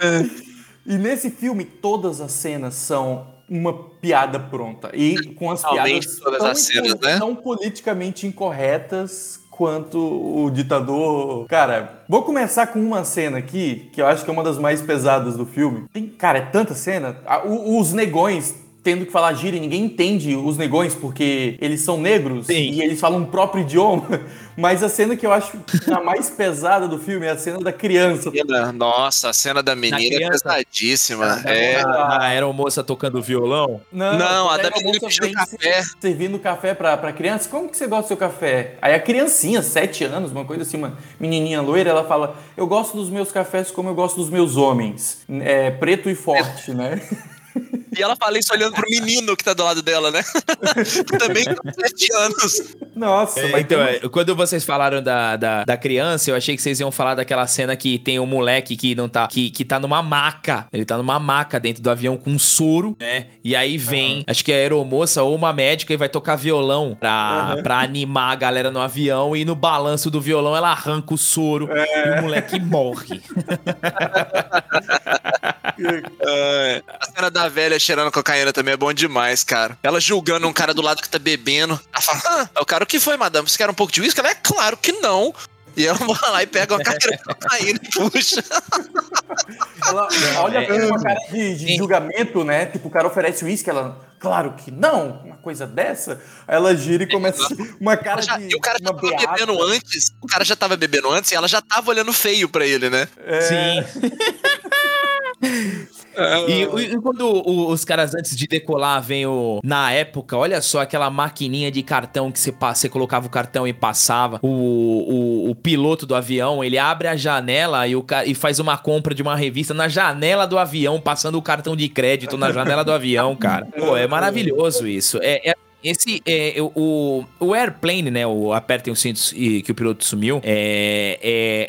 S1: É. E nesse filme, todas as cenas são uma piada pronta. E com as
S2: Realmente,
S1: piadas
S2: todas
S1: tão,
S2: as cenas, né?
S1: tão politicamente incorretas quanto o ditador. Cara, vou começar com uma cena aqui, que eu acho que é uma das mais pesadas do filme. Tem, cara, é tanta cena. Os negões tendo que falar gíria, e ninguém entende os negões porque eles são negros
S3: Sim.
S1: e eles falam o próprio idioma. Mas a cena que eu acho a mais pesada do filme é a cena da criança.
S2: Nossa, a cena da menina é pesadíssima. É.
S3: A, a aeromoça tocando violão.
S2: Não, a
S1: daí
S2: da menina
S1: moça
S2: pedindo café.
S1: se- Servindo café pra, pra criança. Como que você gosta do seu café? Aí a criancinha, sete anos, uma coisa assim, uma menininha loira, ela fala: Eu gosto dos meus cafés como eu gosto dos meus homens. É, preto e forte, né?
S2: E ela fala isso olhando pro menino que tá do lado dela, né? Também com 7 anos.
S1: Nossa, mas
S3: então,
S1: tem-
S3: é, quando vocês falaram da, da, da criança, eu achei que vocês iam falar daquela cena que tem um moleque que não tá. Que, que tá numa maca. Ele tá numa maca dentro do avião com um soro, né? E aí vem, acho que é a aeromoça ou uma médica e vai tocar violão pra, pra animar a galera no avião. E no balanço do violão ela arranca o soro e o moleque morre.
S2: É. A cena da velha cheirando cocaína também é bom demais, cara. Ela julgando um cara do lado que tá bebendo. Ela fala, ah, o cara, o que foi, madame? Você quer um pouco de uísque? Ela é claro que não. E ela vai lá e pega uma carteira de cocaína e puxa.
S1: ela olha
S3: É.
S1: com uma cara de, de julgamento, né? Tipo, o cara oferece uísque, ela. Claro que não, uma coisa dessa. Aí ela gira e começa uma cara
S2: já-
S1: de.
S2: e o cara já tava
S1: beata.
S2: bebendo antes. O cara já tava bebendo antes e ela já tava olhando feio pra ele, né?
S3: Sim. E, e quando o- os caras antes de decolar vem o. Na época, olha só aquela maquininha de cartão que você, você colocava o cartão e passava. O, o, o piloto do avião, ele abre a janela e, o, e faz uma compra de uma revista na janela do avião, passando o cartão de crédito na janela do avião, cara. Pô, é maravilhoso isso. É, é- esse é o, o Airplane, né? O Apertem os cintos e que o piloto sumiu. É,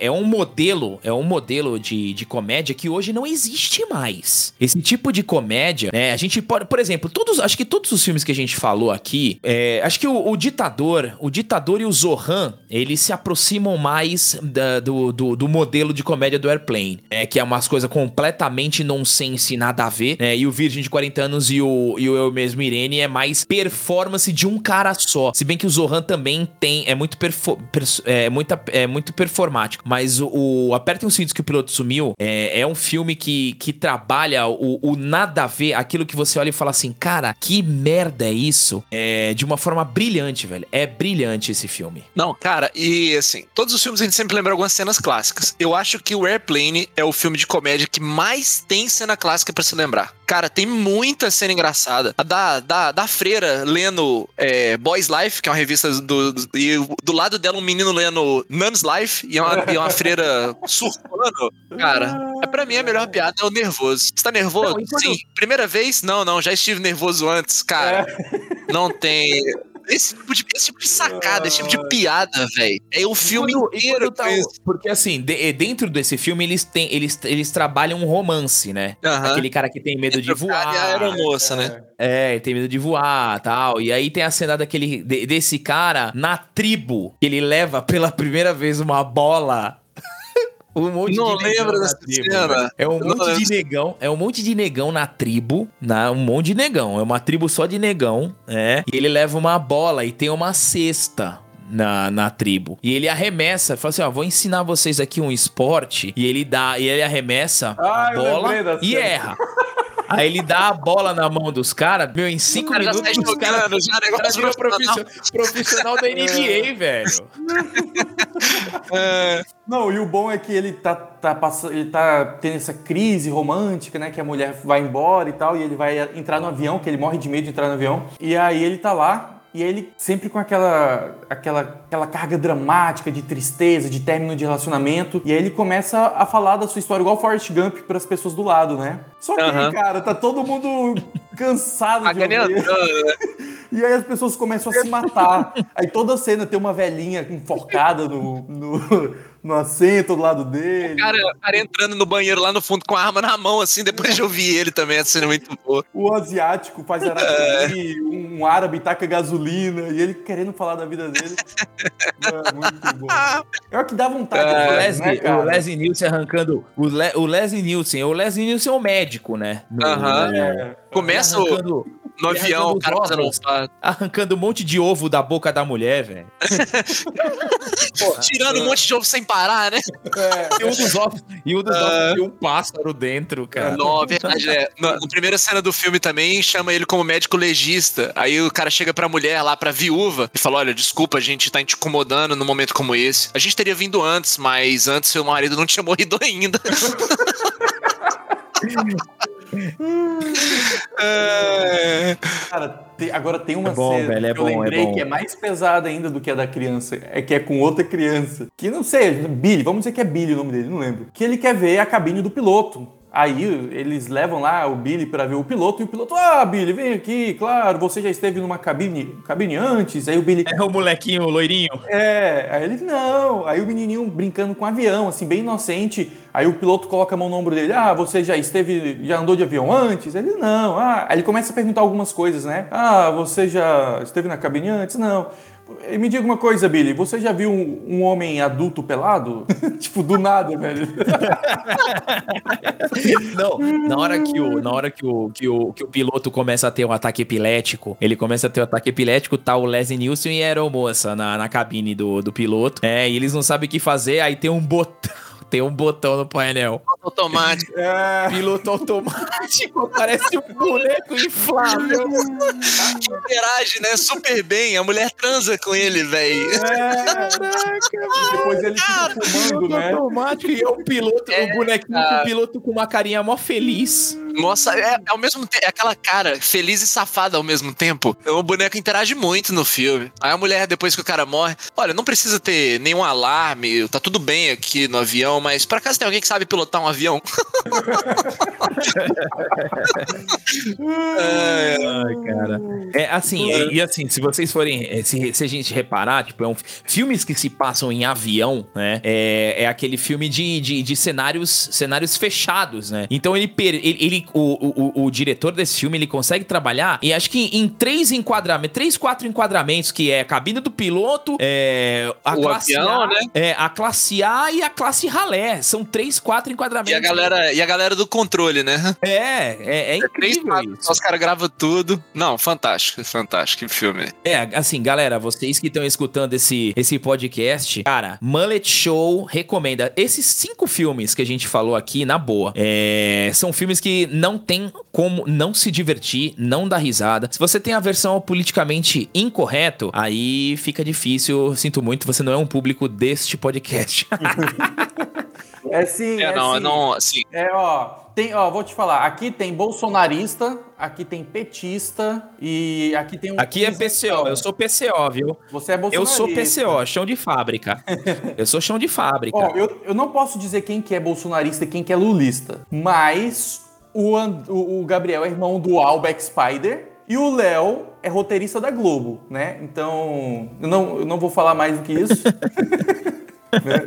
S3: é, é um modelo, é um modelo de, de comédia que hoje não existe mais. Esse tipo de comédia, né? A gente pode, por exemplo, todos, acho que todos os filmes que a gente falou aqui, é, acho que o, o ditador, o ditador e o Zohan, eles se aproximam mais da- do, do, do modelo de comédia do Airplane, é que é umas coisas completamente nonsense, nada a ver, né? E o Virgem de 40 anos e o, e o Eu Mesmo Irene é mais performance performance de um cara só. Se bem que o Zohan também tem, é muito, perfo, é, muita, é muito performático. Mas o, o Apertem os Cintos que o Piloto Sumiu é, é um filme que, que trabalha o, o nada a ver, aquilo que você olha e fala assim, cara, que merda é isso? É, de uma forma brilhante, velho. É brilhante esse filme.
S2: Não, cara, e assim, todos os filmes a gente sempre lembra algumas cenas clássicas. Eu acho que o Airplane é o filme de comédia que mais tem cena clássica para se lembrar. Cara, tem muita cena engraçada. A da, da, da freira lendo é, Boys Life, que é uma revista do, do. E do lado dela, um menino lendo Nun's Life, e uma, e uma freira surfando. Cara, é pra mim a melhor piada é o nervoso. Você tá nervoso? Não, Sim. Primeira vez? Não, não, já estive nervoso antes, cara. É. Não tem. Esse tipo, de, esse tipo de sacada, esse tipo de piada, velho. É o filme quando, inteiro. Tá,
S3: porque assim, de, eh, dentro desse filme, eles têm. Eles, eles trabalham um romance, né? Aquele cara que tem medo de voar.
S2: E a aeromoça, né?
S3: É, tem medo de voar tal. E aí tem a cena daquele, de, desse cara na tribo, que ele leva pela primeira vez uma bola
S2: um monte não de lembro dessa tribo, cena.
S3: É um monte lembro. de negão. É um monte de negão na tribo. Na, um monte de negão. É uma tribo só de negão. É. E ele leva uma bola e tem uma cesta. Na, na tribo. E ele arremessa, fala assim: ó, vou ensinar vocês aqui um esporte. E ele dá, e ele arremessa ah, a bola e erra. Aí ele dá a bola na mão dos caras, meu, em cinco cara minutos os caras já cara virou profissional. profissional da NBA, é. velho.
S1: É. Não, e o bom é que ele tá, tá, passando, ele tá tendo essa crise romântica, né? Que a mulher vai embora e tal, e ele vai entrar no avião, que ele morre de medo de entrar no avião. E aí ele tá lá, e ele sempre com aquela, aquela, aquela carga dramática de tristeza, de término de relacionamento. E aí ele começa a falar da sua história igual Forrest Gump para as pessoas do lado, né? Só que, uhum. cara, tá todo mundo cansado de ouvir. Né? E aí as pessoas começam a se matar. Aí toda cena tem uma velhinha enforcada no, no no assento do lado dele.
S2: O cara, o cara, entrando no banheiro lá no fundo com a arma na mão, assim, depois de ouvir ele também, a cena é muito boa.
S1: O asiático faz araquiri, é. um árabe taca gasolina, e ele querendo falar da vida dele. é muito bom. É o que dá vontade. É,
S3: o, Leslie, né, o Leslie Nielsen arrancando. O, Le, o Leslie Nielsen, o Leslie Nielsen é o médico, né?
S2: Aham. Uh -huh. é, Começa arrancando, no avião, o cara fazendo
S3: Arrancando um monte de ovo da boca da mulher, velho.
S2: Tirando um monte de ovo sem parar, né?
S3: É. E um dos ovos, e um dos ovos uh... um pássaro dentro, cara.
S2: Não, verdade, é. Na, na, primeira cena do filme também chama ele como médico legista. Aí o cara chega pra mulher lá, pra viúva, e fala: Olha, desculpa, a gente tá te incomodando num momento como esse. A gente teria vindo antes, mas antes seu marido não tinha morrido ainda.
S1: é... Cara, te, agora tem uma é bom, cena velho, é que eu bom, é lembrei é que é mais pesada ainda do que a da criança. É que é com outra criança. Que não sei, Billy, vamos dizer que é Billy o nome dele, não lembro. Que ele quer ver a cabine do piloto. Aí eles levam lá o Billy para ver o piloto e o piloto, ah, Billy, vem aqui, claro, você já esteve numa cabine, cabine antes. Aí o Billy.
S3: É o molequinho, o loirinho.
S1: É, aí ele, não. Aí o menininho brincando com o avião, assim, bem inocente. Aí o piloto coloca a mão no ombro dele, ah, você já esteve, já andou de avião antes? Ele, não. Ah, aí ele começa a perguntar algumas coisas, né? Ah, você já esteve na cabine antes? Não. Me diga uma coisa, Billy, você já viu um, um homem adulto pelado? tipo, do nada, velho.
S3: Não, na hora que o, na hora que o, que o, que o piloto começa a ter um ataque epilético, ele começa a ter um ataque epilético, tá o Leslie Nielsen e a aeromoça na, na cabine do, do piloto. É, e eles não sabem o que fazer, aí tem um botão tem um botão no painel.
S2: Automático.
S3: É. Piloto automático. Parece um boneco inflável.
S2: que interage, né? Super bem. A mulher transa com ele, velho. É.
S1: Depois ele fica fumando, né?
S3: automático e é o piloto, é, o bonequinho com o piloto com uma carinha mó feliz.
S2: Nossa, é, é ao mesmo tempo, é aquela cara feliz e safada ao mesmo tempo. O boneco interage muito no filme. Aí a mulher, depois que o cara morre, olha, não precisa ter nenhum alarme, tá tudo bem aqui no avião, mas por acaso tem alguém que sabe pilotar um avião?
S3: Ai, cara. É assim, e, e, assim, se vocês forem, é, se, se, a gente reparar, tipo, é um, filmes que se passam em avião, né? É, é aquele filme de, de, de cenários, cenários fechados, né? Então ele, ele, ele o, o, o, diretor desse filme, ele consegue trabalhar e acho que em três enquadramentos, três, quatro enquadramentos, que é a cabine do piloto, é, a
S2: o
S3: classe
S2: avião,
S3: A,
S2: né?
S3: É, a classe A e a classe ralé. São três, quatro enquadramentos. E
S2: a galera, É, e a galera do controle, né?
S3: É, é, é
S2: Três
S3: incrível isso.
S2: Os caras gravam tudo. Não, fantástico, fantástico. Que filme.
S3: É, assim, galera, vocês que estão escutando esse, esse podcast, cara, Mullet Show recomenda. Esses cinco filmes que a gente falou aqui, na boa, é, são filmes que não tem como não se divertir, não dar risada. Se você tem a versão politicamente incorreto, aí fica difícil. Sinto muito, você não é um público deste podcast.
S1: É sim,
S2: É,
S1: é,
S2: não,
S1: sim.
S2: não, assim.
S1: É, ó, tem, ó, vou te falar, aqui tem bolsonarista, aqui tem petista e aqui tem um
S3: Aqui é PCO, eu sou PCO, viu?
S1: Você é
S3: Eu
S1: bolsonarista.
S3: sou PCO, chão de fábrica. Eu sou chão de fábrica.
S1: Ó, eu, eu não posso dizer quem que é bolsonarista e quem que é lulista, mas o, And- o, o Gabriel é irmão do Albeck Spider e o Léo é roteirista da Globo, né? Então, eu não, eu não vou falar mais do que isso. Né?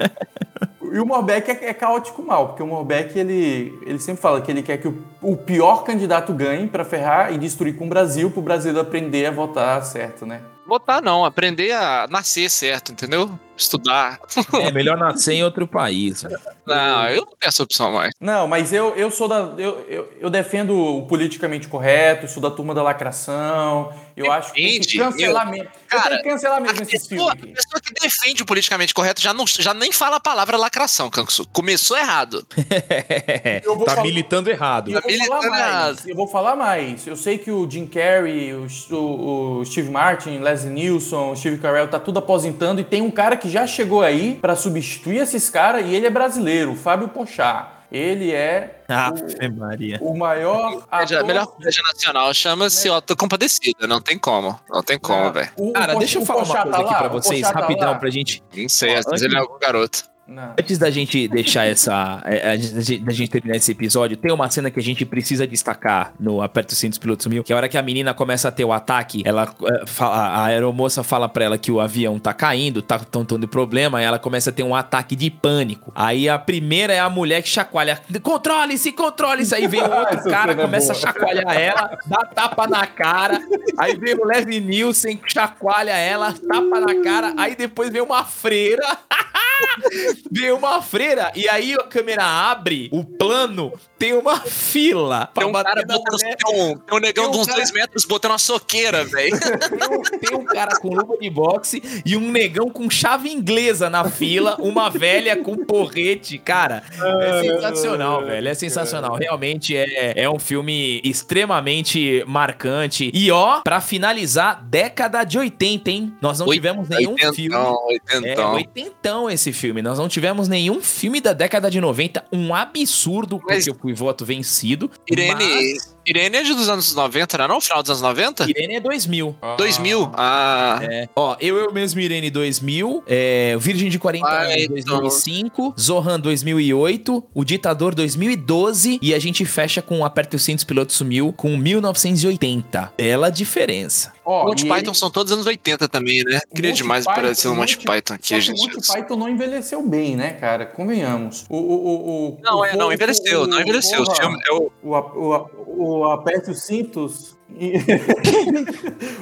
S1: E o Morbeck é, é caótico mal, porque o Morbeck, ele, ele sempre fala que ele quer que o, o pior candidato ganhe pra ferrar e destruir com o Brasil, pro brasileiro aprender a votar certo, né?
S2: Votar não, aprender a nascer certo, entendeu? Estudar.
S3: É melhor nascer em outro país.
S2: Não, eu não tenho essa opção mais.
S1: Não, mas eu, eu sou da. Eu, eu, eu defendo o politicamente correto, sou da turma da lacração. Eu acho que
S2: Depende,
S1: mesmo. Eu
S2: cara, A
S1: mesmo esses
S2: pessoa,
S1: filmes
S2: a pessoa que defende o politicamente correto já, não, já nem fala a palavra lacração, Kansu. Começou errado.
S1: Eu vou
S3: tá
S1: falar-
S3: militando errado.
S1: Eu vou
S2: Família
S1: falar mais. Eu vou falar mais. Eu sei que o Jim Carrey, o, o- o Steve Martin, Leslie Nielsen, o Steve Carell tá tudo aposentando e tem um cara que já chegou aí pra substituir esses caras e ele é brasileiro, o Fábio Pochá. Ele é
S3: Ave Maria.
S1: o maior ator...
S2: melhor comédia nacional chama-se Ó, tô compadecida. Não tem como. Não tem como,
S1: Ah,
S2: velho.
S1: o- o
S3: Cara,
S1: Poch-
S3: deixa eu
S1: o
S3: falar uma
S1: Pochá
S3: coisa
S1: tá
S3: aqui
S1: lá?
S3: pra
S1: O
S3: vocês,
S1: tá
S3: rapidão,
S1: lá?
S3: pra gente.
S2: Nem sei, às vezes ele é algum garoto.
S1: Não.
S3: Antes da gente deixar essa. é, Da gente terminar esse episódio, tem uma cena que a gente precisa destacar no Aperto os Cintos Pilotos Mil, que é a hora que a menina começa a ter o ataque, ela é, a aeromoça fala pra ela que o avião tá caindo, tá tão tendo problema, e ela começa a ter um ataque de pânico. Aí a primeira é a mulher que chacoalha. Controle-se, controle-se! Aí vem o outro
S1: Essa
S3: cara,
S1: é
S3: começa a chacoalhar ela, dá tapa na cara. Aí vem o Leslie Nielsen, chacoalha ela, tapa na cara. Aí depois vem uma freira. Vem uma freira e aí a câmera abre, o plano tem uma fila pra
S2: Tem um cara botando. Tem um, tem um negão
S3: Tem um
S2: de uns
S3: cara-
S2: dois metros botando uma soqueira, velho.
S3: Tem um, tem um cara com luva de boxe e um negão com chave inglesa na fila, uma velha com porrete. Cara, é sensacional, velho. É sensacional. Realmente é, é um filme extremamente marcante. E ó, pra finalizar, década de 80, hein? Nós não tivemos nenhum filme.
S2: Oitentão,
S3: É,
S2: oitentão.
S3: oitentão esse filme. Nós não tivemos nenhum filme da década de 90. Um absurdo,
S2: Mas-
S3: porque fui voto vencido.
S2: Irene, Irene é de dos anos 90, não é não? Final dos anos 90?
S3: Mas Irene é 2000.
S2: 2000? Ah,
S3: É. Ó, eu, eu mesmo, Irene 2000, é, Virgem de 40
S2: Ah,
S3: anos
S2: então.
S3: 2005, Zohan 2008, O Ditador 2012 e a gente fecha com Aperta os Cintos, Piloto Sumiu com 1980. Bela diferença.
S1: Ó,
S2: Monty Python
S1: ele-
S2: são todos anos 80 também, né? Queria
S1: Monty
S2: demais
S1: Python-
S2: parecer no Monty Python aqui, gente.
S1: O Monty Python não envelheceu bem, né, cara? Convenhamos. O, o, o, o-
S2: Não,
S1: o
S2: é, não envelheceu, não
S1: o-
S2: envelheceu. O é o-
S1: O, a- o, Aperte os Cintos. E-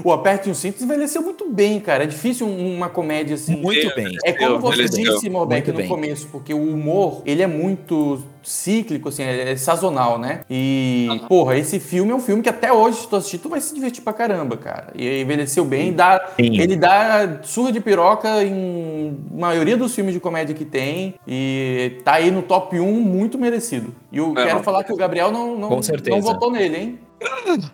S1: o Aperte os Cintos envelheceu muito bem, cara. É difícil um- uma comédia assim.
S3: Muito
S2: É,
S3: bem.
S1: É como você
S2: envelheceu.
S1: disse, Morbeck, no
S3: bem.
S1: começo, porque o humor, ele é muito cíclico, assim, é é sazonal, né? E, porra, esse filme é um filme que até hoje, se tu assistir, tu vai se divertir pra caramba, cara. E envelheceu bem, dá,
S3: Sim.
S1: ele dá surra de piroca em maioria dos filmes de comédia que tem, e tá aí no top 1, muito merecido. E eu
S2: É,
S1: quero
S2: não.
S1: falar que o Gabriel não, não,
S3: Com certeza.
S1: não votou nele, hein?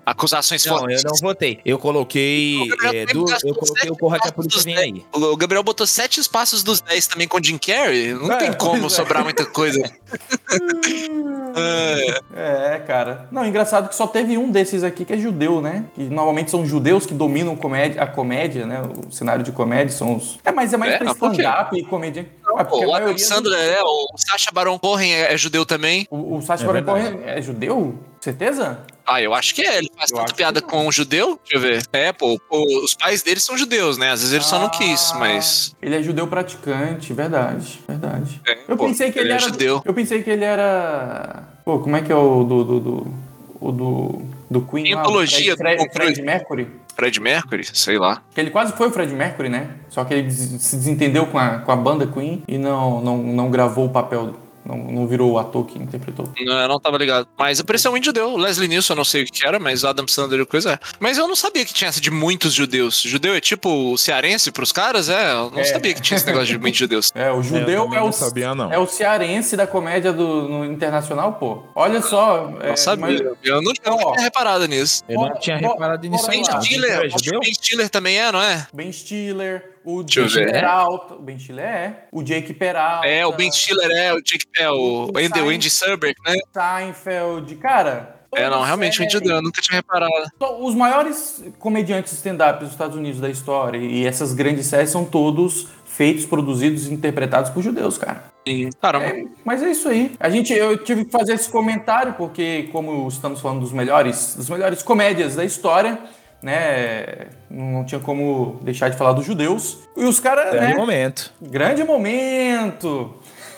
S2: Acusações
S3: Não, eu não votei. Eu coloquei. É,
S2: gastou
S3: eu coloquei o Porra que a polícia vem
S2: dez.
S3: aí.
S2: O Gabriel botou sete espaços dos 10 também com o Jim Carrey. Não
S1: É,
S2: tem como
S1: é.
S2: sobrar muita coisa. É,
S1: É, cara. Não, engraçado que só teve um desses aqui que é judeu, né? Que normalmente são judeus que dominam comédia, a comédia, né? O cenário de comédia são os. É, mas é mais
S2: É?
S1: pra stand-up e comédia. É,
S2: Pô,
S1: porque a
S2: o Adam Sandler
S1: do-
S2: é, o Sacha Baron Cohen é, é judeu também.
S1: O, o Sacha
S3: É
S1: Baron. Cohen é judeu? Certeza?
S2: Ah, eu acho que é. Ele faz
S1: Eu
S2: tanta piada com um judeu. Deixa eu ver. É, pô, pô, os pais dele são judeus, né? Às vezes ele só não quis,
S1: Ah,
S2: mas.
S1: Ele é judeu praticante, verdade, verdade.
S2: É,
S1: Eu
S2: pô,
S1: pensei que ele,
S2: é
S1: era.
S2: judeu.
S1: Eu pensei que ele era. Pô, como é que é o do. do, do o do, do Queen lá, o
S2: Antologia
S1: Fred,
S2: do
S1: Fred, Fred Mercury.
S2: Fred Mercury, sei lá.
S1: Ele quase foi o Fred Mercury, né? Só que ele se desentendeu com a, com a banda Queen e não, não, não gravou o papel Não, não virou o ator que interpretou.
S2: Não, eu não tava ligado. Mas apareceu um judeu. Leslie Nielsen, eu não sei o que era, mas Adam Sandler e coisa é. Mas eu não sabia que tinha essa de muitos judeus. Judeu é tipo cearense pros caras? É, eu não
S1: É.
S2: sabia que tinha esse negócio de muitos judeus.
S1: É, o judeu é,
S4: não
S1: o,
S4: sabia, não.
S1: é o cearense da comédia do, no internacional, pô. Olha só. é,
S2: Não sabia.
S1: mas-
S2: Eu não tinha reparado nisso.
S3: Eu não tinha reparado nisso.
S2: Ben Stiller,
S3: É
S2: acho que
S3: judeu?
S2: Ben Stiller também é, não é?
S1: Ben Stiller, o
S2: Deixa
S1: Jake. Peralta. O Ben Stiller é. O Jake Peralta.
S2: É, o Ben Stiller é, o Jake, é o
S1: O
S2: Andy, o. Andy Samberg, né?
S1: Seinfeld. Cara.
S2: É, não, realmente, o
S1: série-
S2: eu nunca tinha reparado.
S1: Os maiores comediantes stand-up dos Estados Unidos da história e essas grandes séries são todos feitos, produzidos e interpretados por judeus, cara.
S2: E, caramba.
S1: É, mas é isso aí. A gente, eu tive que fazer esse comentário porque, como estamos falando dos melhores, das melhores comédias da história, né? Não tinha como deixar de falar dos judeus. E os caras,
S3: Grande
S1: né?
S3: momento.
S1: Grande momento.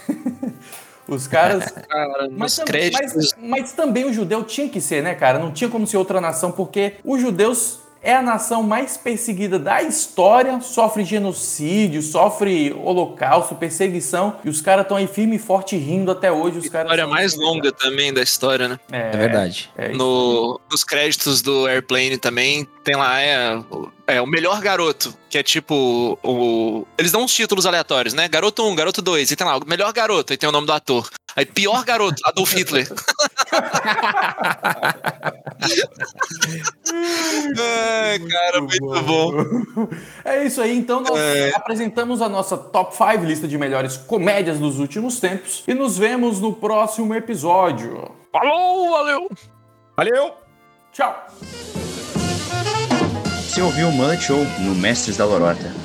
S1: Os caras.
S2: Cara,
S1: Mas, mas, mas também o judeu tinha que ser, né, cara? Não tinha como ser outra nação, porque os judeus é a nação mais perseguida da história, sofre genocídio, sofre holocausto, perseguição, e os caras estão aí firme e forte rindo até hoje. Os
S2: história mais longa também da história, né?
S1: É,
S3: É verdade.
S1: é.
S2: No, nos créditos do Airplane também tem lá é, o- é o melhor garoto, que é tipo o eles dão uns títulos aleatórios, né? Garoto 1, garoto 2, e tem lá o melhor garoto, aí tem o nome do ator. Aí pior garoto, Adolf Hitler. Ai, cara, muito bom.
S1: É isso aí, então nós
S2: É.
S1: apresentamos a nossa top 5 lista de melhores comédias dos últimos tempos e nos vemos no próximo episódio.
S2: Falou, valeu.
S3: Valeu!
S1: Tchau!
S5: Você ouviu Mullet Show no Mestres da Lorota.